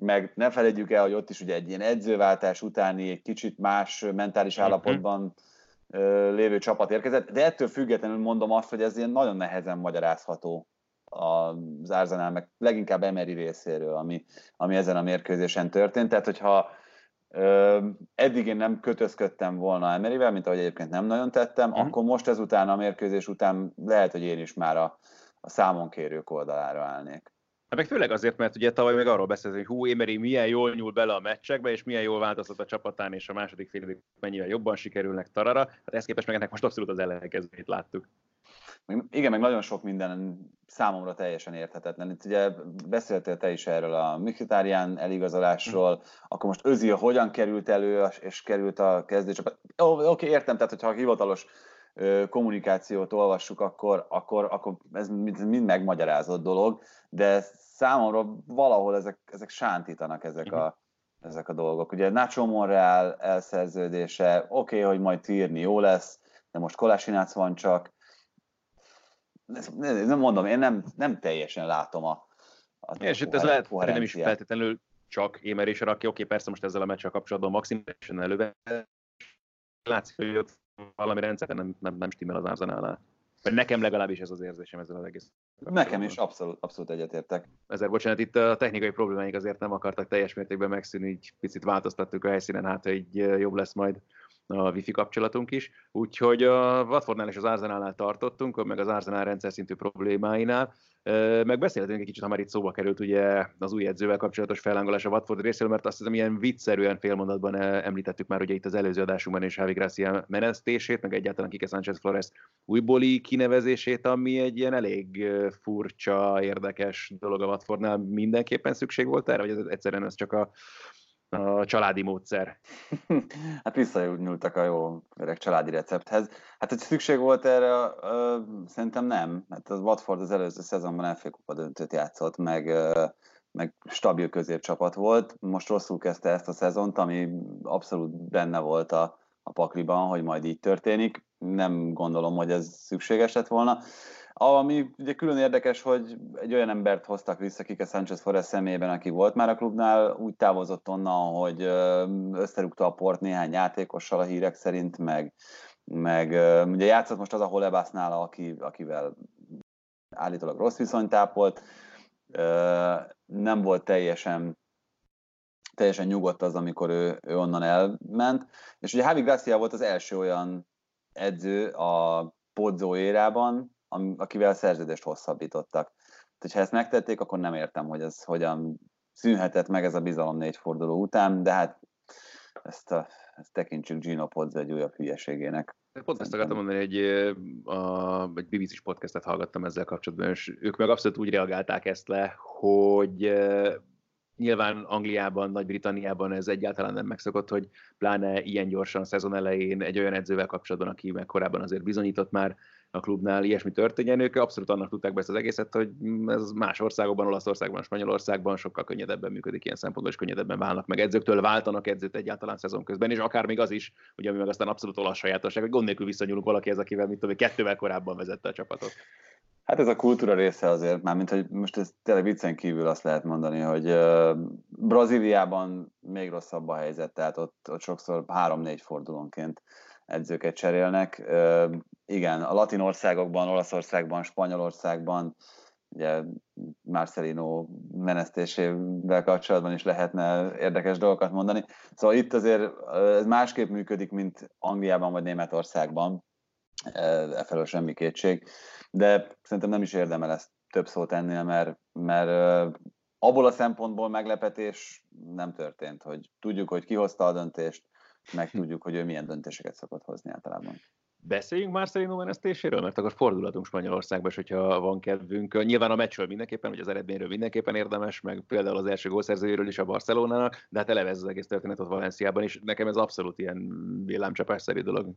meg ne felejtjük el, hogy ott is ugye egy ilyen edzőváltás utáni egy kicsit más mentális mhm. állapotban lévő csapat érkezett, de ettől függetlenül mondom azt, hogy ez ilyen nagyon nehezen magyarázható az Arsenal, meg leginkább Emery részéről, ami, ami ezen a mérkőzésen történt. Tehát, hogyha ö, eddig én nem kötözködtem volna Emeryvel, mint ahogy egyébként nem nagyon tettem, mm. akkor most ezután a mérkőzés után lehet, hogy én is már a, a számonkérők oldalára állnék. Hát meg főleg azért, mert ugye tavaly még arról beszéltünk, hogy hú, Emery milyen jól nyúl bele a meccsekbe, és milyen jól változott a csapatán, és a második fél mennyivel jobban sikerülnek tarara. Hát ezt képest meg ennek most abszolút az ellenkezőjét láttuk. Igen, meg nagyon sok minden számomra teljesen érthetetlen. Itt ugye beszéltél te is erről a Mkhitaryan eligazolásról, akkor most Özil hogyan került elő, és került a kezdőcsapat. Oké, okay, értem, tehát hogyha a hivatalos kommunikációt olvassuk, akkor, akkor, akkor ez mind megmagyarázott dolog, de számomra valahol ezek, ezek sántítanak ezek a, ezek a dolgok. Ugye Nacho Monreal elszerződése, oké, okay, hogy majd írni jó lesz, de most Kolásinác van csak. Nem mondom, én nem, nem teljesen látom a, a És itt ez lehet, nem is feltétlenül csak émerésre, aki oké, okay, persze most ezzel a meccsel kapcsolatban maximálisan előve látszik, hogy valami rendszer nem, nem, nem stimmel az Arsenalnál. Mert nekem legalábbis ez az érzésem ezzel az egész. Nekem is, abszolút, abszolút egyetértek. Ezért bocsánat, itt a technikai problémáink azért nem akartak teljes mértékben megszűnni, így picit változtattuk a helyszínen, hát így jobb lesz majd a wifi kapcsolatunk is, úgyhogy a Watfordnál és az Arsenalnál tartottunk, meg az Arsenal rendszer szintű problémáinál, meg beszélhetünk egy kicsit, ha már itt szóba került ugye az új edzővel kapcsolatos fellángolás a Watford részéről, mert azt hiszem ilyen viccerűen félmondatban említettük már ugye itt az előző adásunkban és Javi Gracia menesztését, meg egyáltalán Kike Sánchez Flores újbóli kinevezését, ami egy ilyen elég furcsa, érdekes dolog a Watfordnál. Mindenképpen szükség volt erre, vagy ez egyszerűen ez csak a a családi módszer. hát visszanyúltak a jó öreg családi recepthez. Hát, hogy szükség volt erre, ö, szerintem nem. Hát az Watford az előző szezonban FA Kupa döntőt játszott, meg, ö, meg stabil középcsapat volt. Most rosszul kezdte ezt a szezont, ami abszolút benne volt a, a pakliban, hogy majd így történik. Nem gondolom, hogy ez szükséges lett volna. Ami ugye külön érdekes, hogy egy olyan embert hoztak vissza Kike Sánchez Forrest személyében, aki volt már a klubnál, úgy távozott onnan, hogy összerúgta a port néhány játékossal a hírek szerint, meg, meg ugye játszott most az a Holebász nála, aki, akivel állítólag rossz viszonyt tápolt, nem volt teljesen teljesen nyugodt az, amikor ő, ő onnan elment. És ugye Javi Gracia volt az első olyan edző a Podzó érában, akivel szerződést hosszabbítottak. Tehát, ha ezt megtették, akkor nem értem, hogy ez hogyan szűnhetett meg ez a bizalom négy forduló után, de hát ezt, a, ezt tekintsük Gino Pozzo egy újabb hülyeségének. Pont ezt akartam mondani, hogy a, egy BBC-s podcastet hallgattam ezzel kapcsolatban, és ők meg abszolút úgy reagálták ezt le, hogy nyilván Angliában, Nagy-Britanniában ez egyáltalán nem megszokott, hogy pláne ilyen gyorsan szezon elején egy olyan edzővel kapcsolatban, aki meg korábban azért bizonyított már a klubnál ilyesmi történjen. Ők abszolút annak tudták be ezt az egészet, hogy ez más országokban, Olaszországban, Spanyolországban sokkal könnyedebben működik ilyen szempontból, és könnyedebben válnak meg edzőktől, váltanak edzőt egyáltalán szezon közben, és akár még az is, ugye, ami meg aztán abszolút olasz sajátosság, hogy gond nélkül visszanyúlunk valaki ez, akivel, mit tudom, kettővel korábban vezette a csapatot. Hát ez a kultúra része azért, már mint hogy most ez tényleg viccen kívül azt lehet mondani, hogy uh, Brazíliában még rosszabb a helyzet, tehát ott, ott sokszor három-négy fordulónként edzőket cserélnek. Igen, a latin országokban, Olaszországban, Spanyolországban, ugye Marcelino menesztésével kapcsolatban is lehetne érdekes dolgokat mondani. Szóval itt azért ez másképp működik, mint Angliában vagy Németországban, e felől semmi kétség, de szerintem nem is érdemel ezt több szót ennél, mert, mert abból a szempontból meglepetés nem történt, hogy tudjuk, hogy ki hozta a döntést, meg tudjuk, hogy ő milyen döntéseket szokott hozni általában. Beszéljünk Marcelino menesztéséről, mert akkor fordulatunk Spanyolországba, és hogyha van kedvünk. Nyilván a meccsről mindenképpen, vagy az eredményről mindenképpen érdemes, meg például az első gólszerzőjéről is a Barcelonának, de hát eleve ez az egész történet ott Valenciában is. Nekem ez abszolút ilyen villámcsapásszerű dolog.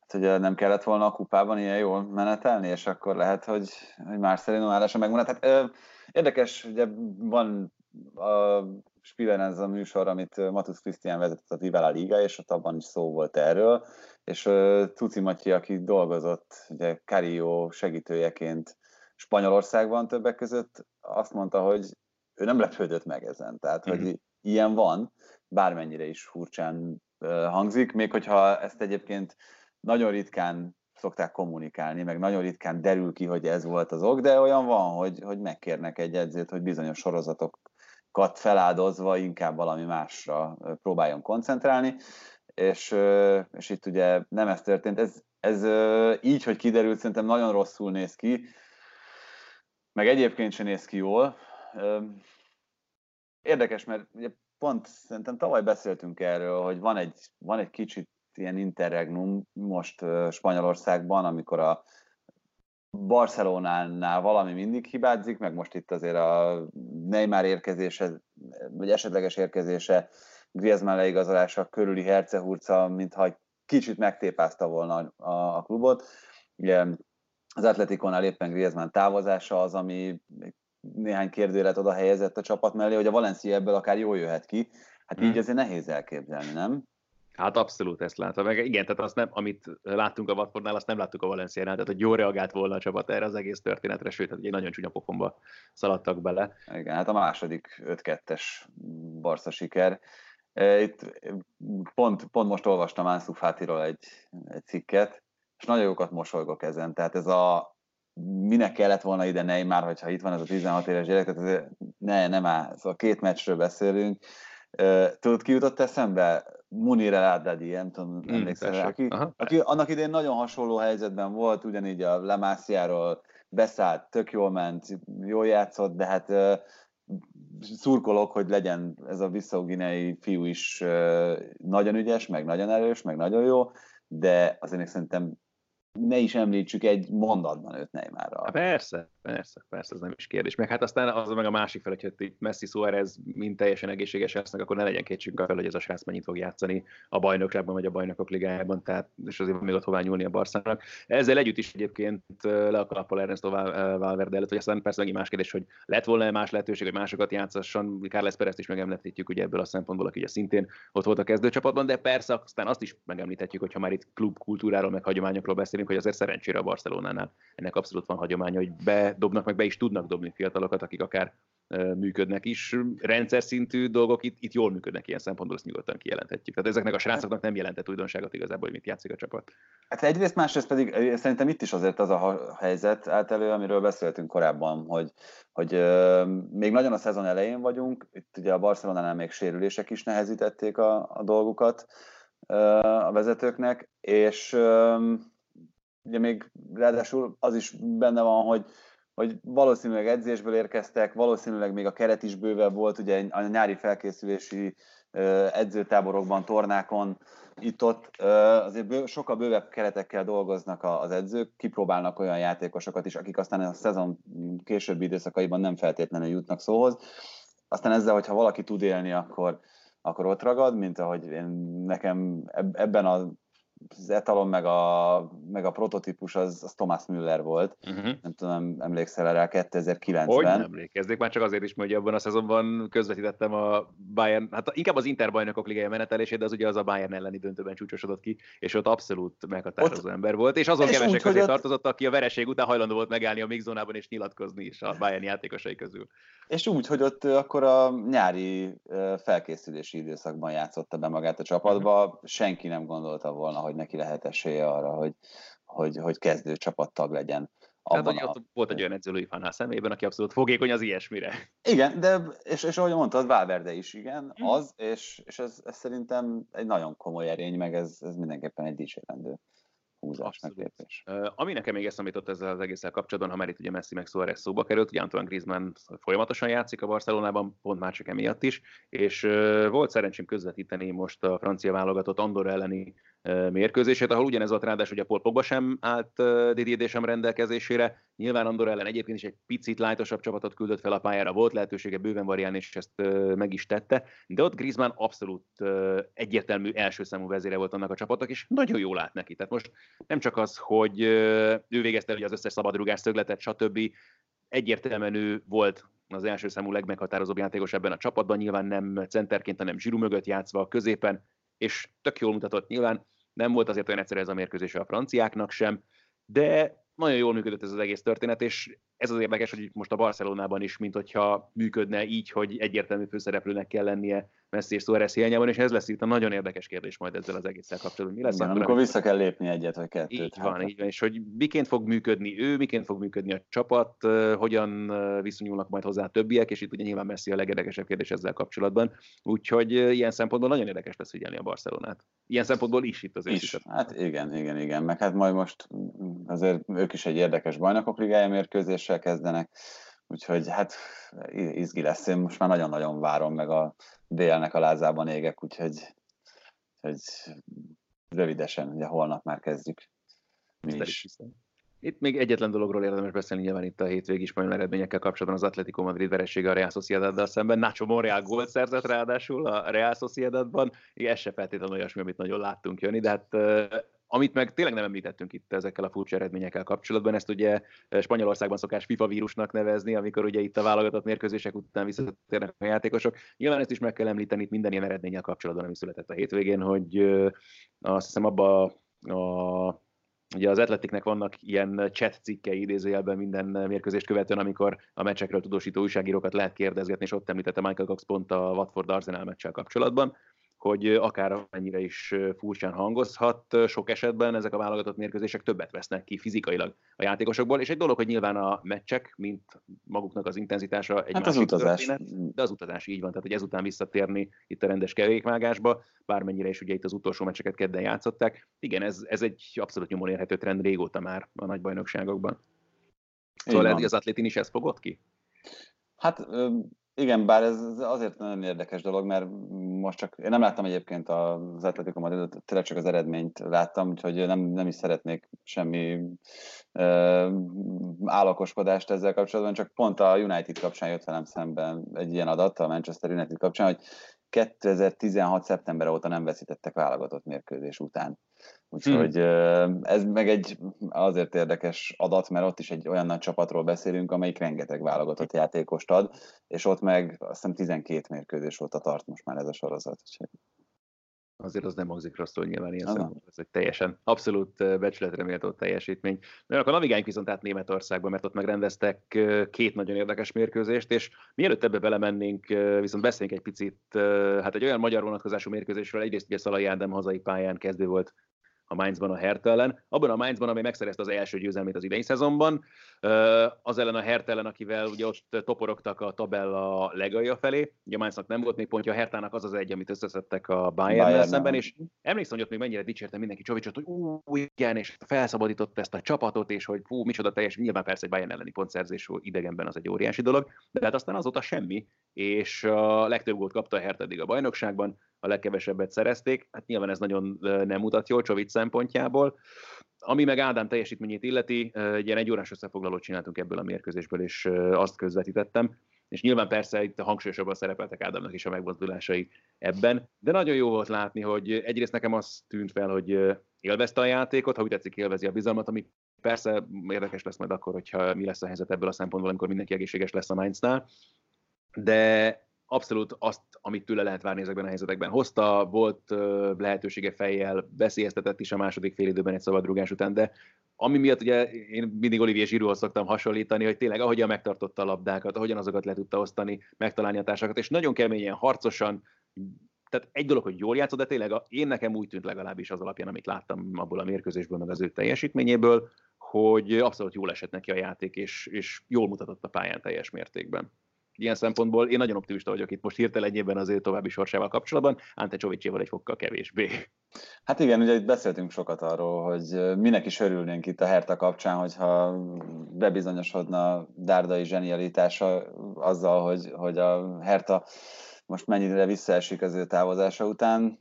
Hát ugye nem kellett volna a kupában ilyen jól menetelni, és akkor lehet, hogy, hogy Marcelino állása megmaradt. Hát, érdekes, ugye van a Spielen ez a műsor, amit Matusz Krisztián vezetett a Vivala Liga, és ott abban is szó volt erről, és uh, Tuci Matyi, aki dolgozott ugye Cario segítőjeként Spanyolországban többek között, azt mondta, hogy ő nem lepődött meg ezen, tehát mm-hmm. hogy mhm. ilyen van, bármennyire is furcsán uh, hangzik, még hogyha ezt egyébként nagyon ritkán szokták kommunikálni, meg nagyon ritkán derül ki, hogy ez volt az ok, de olyan van, hogy, hogy megkérnek egy edzőt, hogy bizonyos sorozatokat feláldozva inkább valami másra próbáljon koncentrálni, és, és itt ugye nem ez történt. Ez, ez így, hogy kiderült, szerintem nagyon rosszul néz ki, meg egyébként sem néz ki jól. Érdekes, mert ugye pont szerintem tavaly beszéltünk erről, hogy van egy, van egy kicsit ilyen interregnum most Spanyolországban, amikor a Barcelonánál valami mindig hibázik, meg most itt azért a Neymar érkezése, vagy esetleges érkezése, Griezmann leigazolása körüli hercehurca, mintha egy kicsit megtépázta volna a, a klubot. Ugye az Atletikonál éppen Griezmann távozása az, ami néhány kérdőlet oda helyezett a csapat mellé, hogy a Valencia ebből akár jól jöhet ki. Hát így hmm. azért nehéz elképzelni, nem? Hát abszolút ezt látom. Meg igen, tehát azt nem, amit láttunk a Watfordnál, azt nem láttuk a Valenciánál, tehát hogy jól reagált volna a csapat erre az egész történetre, sőt, hát egy nagyon csúnya pofonba szaladtak bele. Igen, hát a második 5-2-es Barca siker. Itt pont, pont most olvastam Ansu Fátiról egy, egy cikket, és nagyon jókat mosolygok ezen. Tehát ez a minek kellett volna ide Neymar, hogyha itt van ez a 16 éves gyerek, tehát ez, ne, nem áll. Szóval két meccsről beszélünk. Tudod, ki jutott eszembe? Munir El Haddadi, nem tudom, mm, emlékszel, aki, aki annak idén nagyon hasonló helyzetben volt, ugyanígy a Lemásziáról beszállt, tök jól ment, jól játszott, de hát szurkolok, hogy legyen ez a visszauginei fiú is nagyon ügyes, meg nagyon erős, meg nagyon jó, de azért még szerintem ne is említsük egy mondatban őt Neymarra. Hát persze, persze, persze, ez nem is kérdés. Meg hát aztán az meg a másik fel, hogy Messi Suarez mind teljesen egészséges lesznek, akkor ne legyen kétségünk fel, hogy ez a srác mennyit fog játszani a bajnokságban vagy a bajnokok ligájában, tehát és azért még ott hová nyúlni a Barszának. Ezzel együtt is egyébként le a kalappal Ernesto Valverde előtt, hogy aztán persze megint más kérdés, hogy lett volna más lehetőség, hogy másokat játszasson, Carles Perez is megemlíthetjük ugye ebből a szempontból, aki ugye szintén ott volt a kezdőcsapatban, de persze aztán azt is megemlíthetjük, hogy ha már itt klubkultúráról, meg hagyományokról beszélünk, hogy azért szerencsére a Barcelonánál ennek abszolút van hagyománya, hogy bedobnak, meg be is tudnak dobni fiatalokat, akik akár működnek is. Rendszer szintű dolgok itt, itt jól működnek ilyen szempontból, ezt nyugodtan kijelenthetjük. Tehát ezeknek a srácoknak nem jelentett újdonságot igazából, hogy mit játszik a csapat. Hát egyrészt, másrészt pedig szerintem itt is azért az a helyzet állt elő, amiről beszéltünk korábban, hogy, hogy még nagyon a szezon elején vagyunk, itt ugye a Barcelonánál még sérülések is nehezítették a, a dolgukat a vezetőknek, és euh, ugye még ráadásul az is benne van, hogy, hogy valószínűleg edzésből érkeztek, valószínűleg még a keret is bővebb volt, ugye a nyári felkészülési edzőtáborokban, tornákon, itt-ott azért bő, sokkal bővebb keretekkel dolgoznak az edzők, kipróbálnak olyan játékosokat is, akik aztán a szezon későbbi időszakaiban nem feltétlenül jutnak szóhoz. Aztán ezzel, hogyha valaki tud élni, akkor, akkor ott ragad, mint ahogy én, nekem ebben a az etalon meg a, meg a prototípus az, az Thomas Müller volt. Uh-huh. Nem tudom, emlékszel rá 2009-ben. Hogy nem emlékeznék, már csak azért is, hogy abban a szezonban közvetítettem a Bayern, hát inkább az Inter bajnokok ligája menetelését, de az ugye az a Bayern elleni döntőben csúcsosodott ki, és ott abszolút meghatározó ott... ember volt, és azon és kevesek úgy, közé ott... tartozott, aki a vereség után hajlandó volt megállni a mixzónában és nyilatkozni is a Bayern játékosai közül. És úgy, hogy ott akkor a nyári felkészülési időszakban játszotta be magát a csapatba, uh-huh. senki nem gondolta volna, hogy neki lehet esélye arra, hogy, hogy, hogy kezdő csapattag legyen. Tehát, hogy a... volt egy olyan edző Fánál szemében, aki abszolút fogékony az ilyesmire. Igen, de és, és ahogy mondtad, Valverde is igen, hmm. az, és, és ez, ez, szerintem egy nagyon komoly erény, meg ez, ez mindenképpen egy dicsérendő húzás, megtértés. Uh, ami nekem még eszemított ezzel az egésszel kapcsolatban, ha már itt ugye Messi meg Suarez szóba került, ugye Antoine Griezmann folyamatosan játszik a Barcelonában, pont már csak emiatt is, és uh, volt szerencsém közvetíteni most a francia válogatott Andor elleni mérkőzését, ahol ugyanez volt ráadásul, hogy a Paul Pogba sem állt Didier rendelkezésére. Nyilván Andor ellen egyébként is egy picit lájtosabb csapatot küldött fel a pályára, volt lehetősége bőven variálni, és ezt meg is tette, de ott Griezmann abszolút egyértelmű első számú vezére volt annak a csapatnak, és nagyon jól lát neki. Tehát most nem csak az, hogy ő végezte ugye az összes szabadrugás szögletet, stb. Egyértelműen ő volt az első számú legmeghatározóbb játékos ebben a csapatban, nyilván nem centerként, hanem Zsiru mögött játszva a középen, és tök jól mutatott nyilván, nem volt azért olyan egyszerű ez a mérkőzés a franciáknak sem, de nagyon jól működött ez az egész történet, és ez az érdekes, hogy most a Barcelonában is, mint hogyha működne így, hogy egyértelmű főszereplőnek kell lennie Messi és Suarez hiányában, és ez lesz itt a nagyon érdekes kérdés majd ezzel az egésszel kapcsolatban. Mi lesz Igen, akkor, amikor vissza kell lépni egyet vagy kettőt. Így hát. van, így van, és hogy miként fog működni ő, miként fog működni a csapat, hogyan viszonyulnak majd hozzá a többiek, és itt ugye nyilván Messi a legérdekesebb kérdés ezzel kapcsolatban. Úgyhogy ilyen szempontból nagyon érdekes lesz figyelni a Barcelonát. Ilyen szempontból is itt az is. Hát igen, igen, igen. Meg hát majd most azért ők is egy érdekes bajnokok ligája mérkőzéssel kezdenek, úgyhogy hát izgi lesz. Én most már nagyon-nagyon várom meg a délnek a lázában égek, úgyhogy, úgyhogy rövidesen, ugye holnap már kezdjük. Mi is. Itt még egyetlen dologról érdemes beszélni, nyilván itt a hétvégi spanyol eredményekkel kapcsolatban az Atletico Madrid veresége a Real Sociedaddal szemben. Nacho Monreal gólt szerzett ráadásul a Real Sociedadban. Igen, ez se feltétlenül olyasmi, amit nagyon láttunk jönni, de hát amit meg tényleg nem említettünk itt ezekkel a furcsa eredményekkel kapcsolatban, ezt ugye eh, Spanyolországban szokás FIFA vírusnak nevezni, amikor ugye itt a válogatott mérkőzések után visszatérnek a játékosok. Nyilván ezt is meg kell említeni itt minden ilyen eredménnyel kapcsolatban, ami született a hétvégén, hogy eh, azt hiszem abba a Ugye az Atletiknek vannak ilyen chat cikkei idézőjelben minden mérkőzést követően, amikor a meccsekről tudósító újságírókat lehet kérdezgetni, és ott említette Michael Cox pont a Watford Arsenal meccsel kapcsolatban, hogy akár mennyire is furcsán hangozhat, sok esetben ezek a válogatott mérkőzések többet vesznek ki fizikailag a játékosokból, és egy dolog, hogy nyilván a meccsek, mint maguknak az intenzitása egy hát másik az utazás. Történet, de az utazás így van, tehát hogy ezután visszatérni itt a rendes kerékvágásba, bármennyire is ugye itt az utolsó meccseket kedden játszották. Igen, ez, ez egy abszolút nyomon érhető trend régóta már a nagybajnokságokban. Szóval lehet, hogy az atlétin is ezt fogott ki? Hát igen, bár ez azért nagyon érdekes dolog, mert most csak, én nem láttam egyébként az Atletico Madrid, tényleg csak az eredményt láttam, úgyhogy nem, nem is szeretnék semmi uh, állakoskodást ezzel kapcsolatban, csak pont a United kapcsán jött velem szemben egy ilyen adat, a Manchester United kapcsán, hogy 2016. szeptember óta nem veszítettek válogatott mérkőzés után. Úgyhogy hmm. ez meg egy azért érdekes adat, mert ott is egy olyan nagy csapatról beszélünk, amelyik rengeteg válogatott játékost ad, és ott meg azt hiszem 12 mérkőzés óta tart most már ez a sorozat. Úgyhogy azért az nem hangzik rosszul nyilván ilyen szempontból. Ez egy teljesen abszolút becsületre méltó teljesítmény. Na, akkor navigáljunk viszont át Németországba, mert ott megrendeztek két nagyon érdekes mérkőzést, és mielőtt ebbe belemennénk, viszont beszéljünk egy picit, hát egy olyan magyar vonatkozású mérkőzésről, egyrészt ugye Szalai Ádám hazai pályán kezdő volt a Mainzban a Hertha ellen. Abban a Mainzban, ami megszerezte az első győzelmét az idei szezonban, az ellen a Hertha ellen, akivel ugye ott toporogtak a tabella legalja felé. Ugye a Mainznak nem volt még pontja, a Hertának az az egy, amit összeszedtek a bayern szemben, és emlékszem, hogy ott még mennyire dicsérte mindenki Csovicsot, hogy ú, igen, és felszabadított ezt a csapatot, és hogy fú, micsoda teljes, nyilván persze egy Bayern elleni pontszerzés idegenben az egy óriási dolog, de hát aztán azóta semmi, és a legtöbb gólt kapta a Hertha eddig a bajnokságban, a legkevesebbet szerezték. Hát nyilván ez nagyon nem mutat jól Csovic szempontjából. Ami meg Ádám teljesítményét illeti, egy ilyen egy órás összefoglalót csináltunk ebből a mérkőzésből, és azt közvetítettem. És nyilván persze itt hangsúlyosabban szerepeltek Ádámnak is a megmozdulásai ebben, de nagyon jó volt látni, hogy egyrészt nekem az tűnt fel, hogy élvezte a játékot, ha úgy tetszik, élvezi a bizalmat, ami persze érdekes lesz majd akkor, hogyha mi lesz a helyzet ebből a szempontból, amikor mindenki egészséges lesz a Mainznál, de abszolút azt, amit tőle lehet várni ezekben a helyzetekben. Hozta, volt lehetősége fejjel, veszélyeztetett is a második fél időben egy szabadrugás után, de ami miatt ugye én mindig Olivier Zsirúhoz szoktam hasonlítani, hogy tényleg ahogyan megtartotta a labdákat, ahogyan azokat le tudta osztani, megtalálni a társakat, és nagyon keményen, harcosan, tehát egy dolog, hogy jól játszott, de tényleg a, én nekem úgy tűnt legalábbis az alapján, amit láttam abból a mérkőzésből, meg az ő teljesítményéből, hogy abszolút jól esett neki a játék, és, és jól mutatott a pályán teljes mértékben ilyen szempontból én nagyon optimista vagyok itt most hirtelenjében az ő további sorsával kapcsolatban, Ante Csovicséval egy fokkal kevésbé. Hát igen, ugye itt beszéltünk sokat arról, hogy minek is örülnénk itt a Herta kapcsán, hogyha bebizonyosodna Dárdai zsenialitása azzal, hogy, hogy a Herta most mennyire visszaesik az ő távozása után.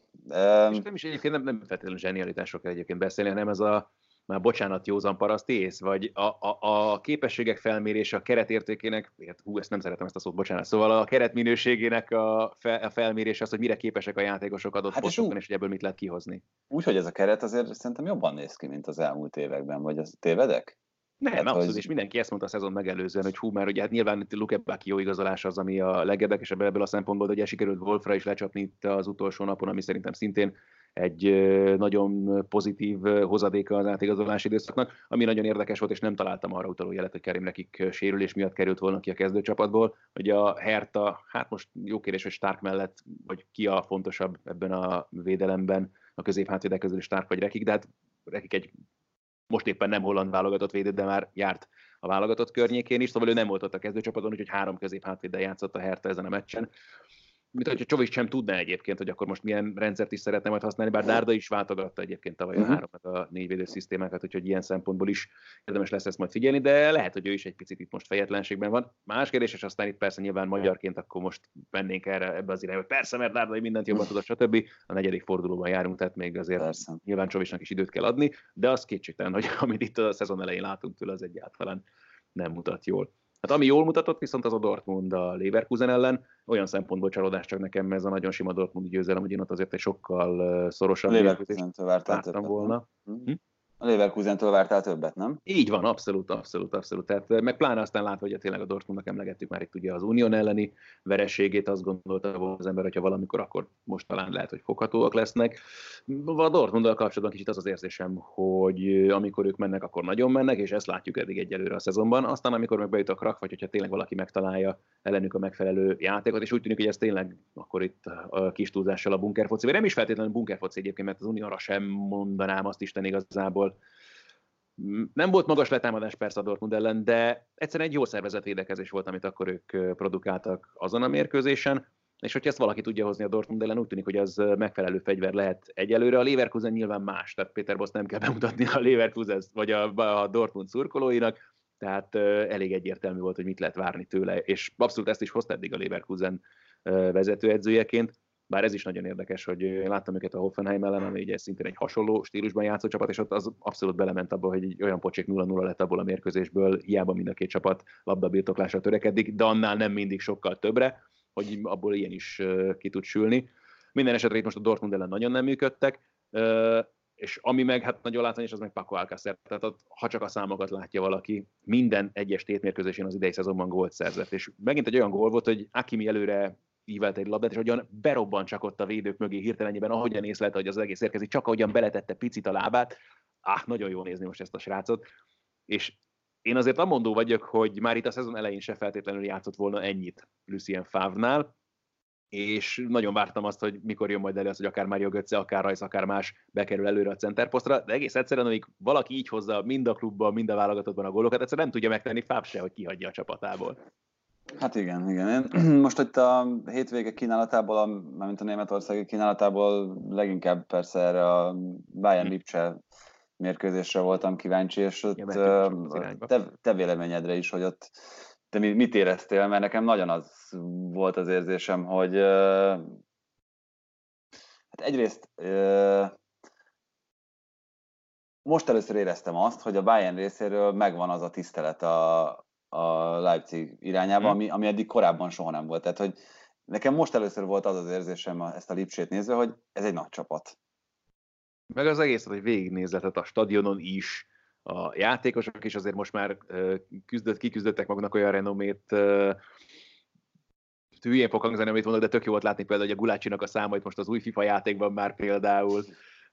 És nem is egyébként nem, nem feltétlenül zsenialitásról kell egyébként beszélni, hanem ez a már bocsánat, józan paraszt ész, vagy a, a, a képességek felmérése a keretértékének, hú, ezt nem szeretem ezt a szót, bocsánat, szóval a keret minőségének a, fel, a felmérése az, hogy mire képesek a játékosok adott hát posztokon, és, és hogy ebből mit lehet kihozni. Úgy, hogy ez a keret azért szerintem jobban néz ki, mint az elmúlt években, vagy az tévedek? Nem, hát, abszolút, hogy... és mindenki ezt mondta a szezon megelőzően, hogy hú, mert ugye hát nyilván itt Luke jó igazolás az, ami a legérdekesebb ebből a szempontból, hogy sikerült Wolfra is lecsapni itt az utolsó napon, ami szerintem szintén egy nagyon pozitív hozadéka az átigazolási időszaknak, ami nagyon érdekes volt, és nem találtam arra utaló jelet, hogy Kerim nekik sérülés miatt került volna ki a kezdőcsapatból, hogy a Herta, hát most jó kérdés, hogy Stark mellett, vagy ki a fontosabb ebben a védelemben, a középhátvédek közül Stark vagy Rekik, de hát Rekik egy most éppen nem holland válogatott védő, de már járt a válogatott környékén is, szóval ő nem volt ott a kezdőcsapaton, úgyhogy három középhátvéddel játszott a Herta ezen a meccsen mint hogyha Csovics sem tudná egyébként, hogy akkor most milyen rendszert is szeretne majd használni, bár Dárda is váltogatta egyébként tavaly a mhm. háromat a négy szisztémákat, úgyhogy ilyen szempontból is érdemes lesz ezt majd figyelni, de lehet, hogy ő is egy picit itt most fejetlenségben van. Más kérdés, és aztán itt persze nyilván magyarként akkor most mennénk erre ebbe az irányba, persze, mert Dárdai mindent jobban tudott, stb. A negyedik fordulóban járunk, tehát még azért persze. nyilván Csovicsnak is időt kell adni, de az kétségtelen, hogy amit itt a szezon elején látunk tőle, az egyáltalán nem mutat jól. Hát ami jól mutatott, viszont az a Dortmund a Leverkusen ellen, olyan szempontból csalódás csak nekem ez a nagyon sima Dortmund győzelem, hogy én ott azért egy sokkal szorosabb mérkőzést vártam volna. Hm? A Leverkusentől vártál többet, nem? Így van, abszolút, abszolút, abszolút. Tehát meg pláne aztán látva, hogy tényleg a Dortmundnak emlegettük már itt ugye az Unión elleni vereségét, azt gondolta az ember, hogyha valamikor, akkor most talán lehet, hogy foghatóak lesznek. A Dortmunddal kapcsolatban kicsit az az érzésem, hogy amikor ők mennek, akkor nagyon mennek, és ezt látjuk eddig egyelőre a szezonban. Aztán, amikor meg bejut a krak, vagy hogyha tényleg valaki megtalálja ellenük a megfelelő játékot, és úgy tűnik, hogy ez tényleg akkor itt a kis túlzással a bunkerfoci, vagy nem is feltétlenül bunkerfoci egyébként, mert az Unióra sem mondanám azt Isten igazából, nem volt magas letámadás persze a Dortmund ellen, de egyszerűen egy jó szervezett védekezés volt, amit akkor ők produkáltak azon a mérkőzésen, és hogyha ezt valaki tudja hozni a Dortmund ellen, úgy tűnik, hogy az megfelelő fegyver lehet egyelőre. A Leverkusen nyilván más, tehát Péter Bosz nem kell bemutatni a Leverkusen vagy a, a Dortmund szurkolóinak, tehát elég egyértelmű volt, hogy mit lehet várni tőle, és abszolút ezt is hozta eddig a Leverkusen vezetőedzőjeként bár ez is nagyon érdekes, hogy láttam őket a Hoffenheim ellen, ami ugye szintén egy hasonló stílusban játszó csapat, és ott az abszolút belement abba, hogy egy olyan pocsék 0-0 lett abból a mérkőzésből, hiába mind a két csapat labdabirtoklásra törekedik, de annál nem mindig sokkal többre, hogy abból ilyen is ki tud sülni. Minden esetre itt most a Dortmund ellen nagyon nem működtek, és ami meg hát nagyon látványos, az meg Paco Alcacer. Tehát ott, ha csak a számokat látja valaki, minden egyes tétmérkőzésén az idei szezonban gólt szerzett. És megint egy olyan gól volt, hogy Akimi előre ívelt egy labdát, és hogyan berobban csak ott a védők mögé hirtelenjében, ahogyan észlelte, hogy az egész érkezik, csak ahogyan beletette picit a lábát. Ah, nagyon jó nézni most ezt a srácot. És én azért amondó vagyok, hogy már itt a szezon elején se feltétlenül játszott volna ennyit Lucien Favnál, és nagyon vártam azt, hogy mikor jön majd elő az, hogy akár Mario Götze, akár Rajsz, akár más bekerül előre a centerposztra, de egész egyszerűen, amíg valaki így hozza mind a klubban, mind a válogatottban a gólokat, egyszerűen nem tudja megtenni Fáv se, hogy kihagyja a csapatából. Hát igen, igen. Én most itt a hétvége kínálatából, mint a németországi kínálatából leginkább persze erre a Bayern hm. Lipcse mérkőzésre voltam kíváncsi, és ott te, te véleményedre is, hogy ott te mit éreztél, mert nekem nagyon az volt az érzésem, hogy hát egyrészt most először éreztem azt, hogy a Bayern részéről megvan az a tisztelet a, a Leipzig irányába, hmm. ami, ami eddig korábban soha nem volt. Tehát, hogy nekem most először volt az az érzésem ezt a Lipsét nézve, hogy ez egy nagy csapat. Meg az egészet, hogy végignézletet a stadionon is, a játékosok is azért most már küzdött, kiküzdöttek maguknak olyan renomét, hülyén fog hangzani, amit mondok, de tök jó volt látni például, hogy a Gulácsinak a számait most az új FIFA játékban már például.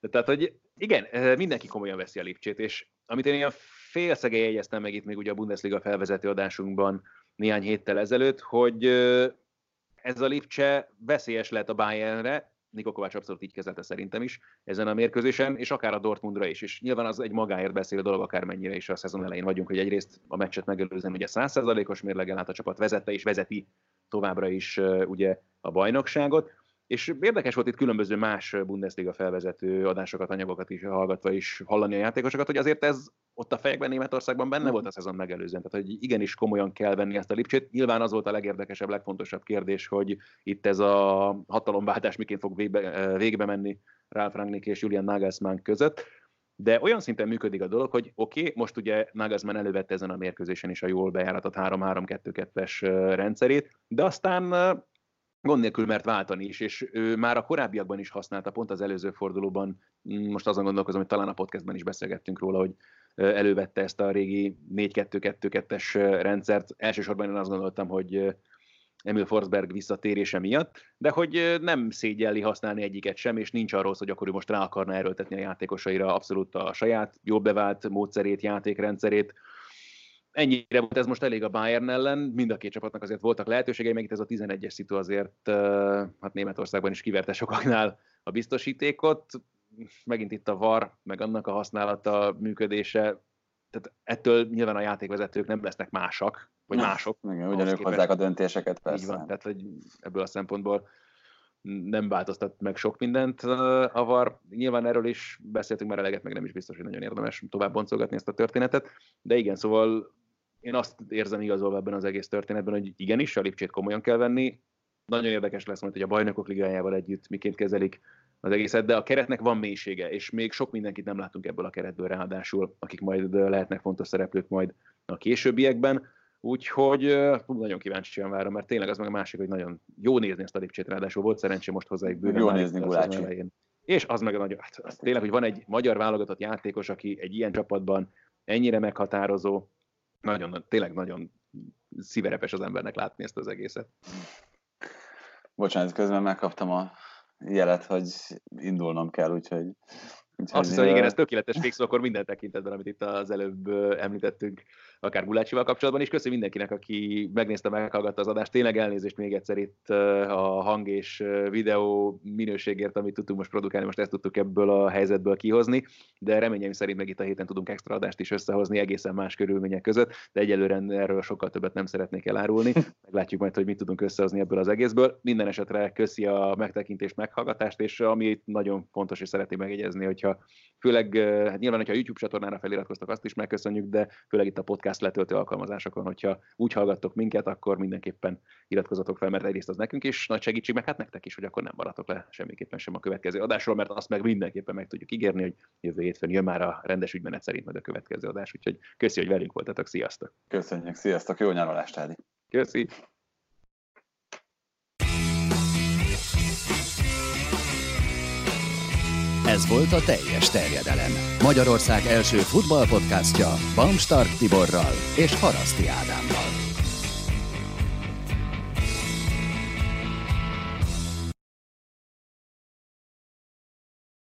Tehát, hogy igen, mindenki komolyan veszi a Lipcsét, és amit én ilyen félszege jegyeztem meg itt még ugye a Bundesliga felvezető adásunkban néhány héttel ezelőtt, hogy ez a Lipcse veszélyes lehet a Bayernre, Niko Kovács abszolút így kezelte szerintem is ezen a mérkőzésen, és akár a Dortmundra is. És nyilván az egy magáért beszélő dolog, akármennyire is a szezon elején vagyunk, hogy egyrészt a meccset megelőzően ugye 100%-os mérlegen át a csapat vezette és vezeti továbbra is ugye a bajnokságot. És érdekes volt itt különböző más Bundesliga felvezető adásokat, anyagokat is hallgatva is hallani a játékosokat, hogy azért ez ott a fejekben Németországban benne volt a szezon megelőzően. Tehát, hogy igenis komolyan kell venni ezt a lipcsét. Nyilván az volt a legérdekesebb, legfontosabb kérdés, hogy itt ez a hatalomváltás miként fog végbe, végbe menni Ralf Rangnick és Julian Nagelsmann között. De olyan szinten működik a dolog, hogy oké, okay, most ugye Nagelsmann elővette ezen a mérkőzésen is a jól bejáratott 3-3-2-2-es rendszerét, de aztán gond nélkül mert váltani is, és ő már a korábbiakban is használta, pont az előző fordulóban, mm, most azon gondolkozom, hogy talán a podcastben is beszélgettünk róla, hogy elővette ezt a régi 4-2-2-2-es rendszert. Elsősorban én azt gondoltam, hogy Emil Forsberg visszatérése miatt, de hogy nem szégyelli használni egyiket sem, és nincs arról, hogy akkor ő most rá akarna erőltetni a játékosaira abszolút a saját jobb bevált módszerét, játékrendszerét, ennyire volt ez most elég a Bayern ellen, mind a két csapatnak azért voltak lehetőségei, meg itt ez a 11-es szitu azért, hát Németországban is kiverte sokaknál a biztosítékot, megint itt a VAR, meg annak a használata, működése, tehát ettől nyilván a játékvezetők nem lesznek másak, vagy mások. Igen, ugyanúgy hozzák a döntéseket, persze. Így van, tehát hogy ebből a szempontból nem változtat meg sok mindent a VAR. Nyilván erről is beszéltünk már eleget, meg nem is biztos, hogy nagyon érdemes tovább boncolgatni ezt a történetet, de igen, szóval én azt érzem igazolva ebben az egész történetben, hogy igenis, a Lipcsét komolyan kell venni. Nagyon érdekes lesz majd, hogy a bajnokok ligájával együtt miként kezelik az egészet, de a keretnek van mélysége, és még sok mindenkit nem látunk ebből a keretből ráadásul, akik majd lehetnek fontos szereplők majd a későbbiekben. Úgyhogy nagyon kíváncsian várom, mert tényleg az meg a másik, hogy nagyon jó nézni ezt a Lipcsét, ráadásul volt szerencsém most hozzájuk bőven. Jó nézni Gulácsi. és az meg a nagy, hát az tényleg, hogy van egy magyar válogatott játékos, aki egy ilyen csapatban ennyire meghatározó, nagyon, tényleg nagyon szíverepes az embernek látni ezt az egészet. Bocsánat, közben megkaptam a jelet, hogy indulnom kell, úgyhogy Úgyhogy Azt hiszem, hogy igen, ez tökéletes végszó, akkor minden tekintetben, amit itt az előbb említettünk, akár Gulácsival kapcsolatban is. Köszönöm mindenkinek, aki megnézte, meghallgatta az adást. Tényleg elnézést még egyszer itt a hang és videó minőségért, amit tudtunk most produkálni, most ezt tudtuk ebből a helyzetből kihozni, de reményeim szerint meg itt a héten tudunk extra adást is összehozni egészen más körülmények között, de egyelőre erről sokkal többet nem szeretnék elárulni. Meglátjuk majd, hogy mit tudunk összehozni ebből az egészből. Minden esetre köszi a megtekintést, meghallgatást, és ami nagyon fontos, és szeretném megjegyezni, hogyha főleg, hát nyilván, hogyha a YouTube csatornára feliratkoztak, azt is megköszönjük, de főleg itt a podcast letöltő alkalmazásokon, hogyha úgy hallgattok minket, akkor mindenképpen iratkozatok fel, mert egyrészt az nekünk is nagy segítség, meg hát nektek is, hogy akkor nem maradtok le semmiképpen sem a következő adásról, mert azt meg mindenképpen meg tudjuk ígérni, hogy jövő hétfőn jön már a rendes ügymenet szerint majd a következő adás, úgyhogy köszi, hogy velünk voltatok, sziasztok! Köszönjük, sziasztok, jó nyaralást, Ádi! Köszi! Ez volt a teljes terjedelem. Magyarország első futballpodcastja Bamstart Tiborral és Haraszti Ádámmal.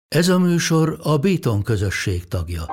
Ez a műsor a Béton közösség tagja.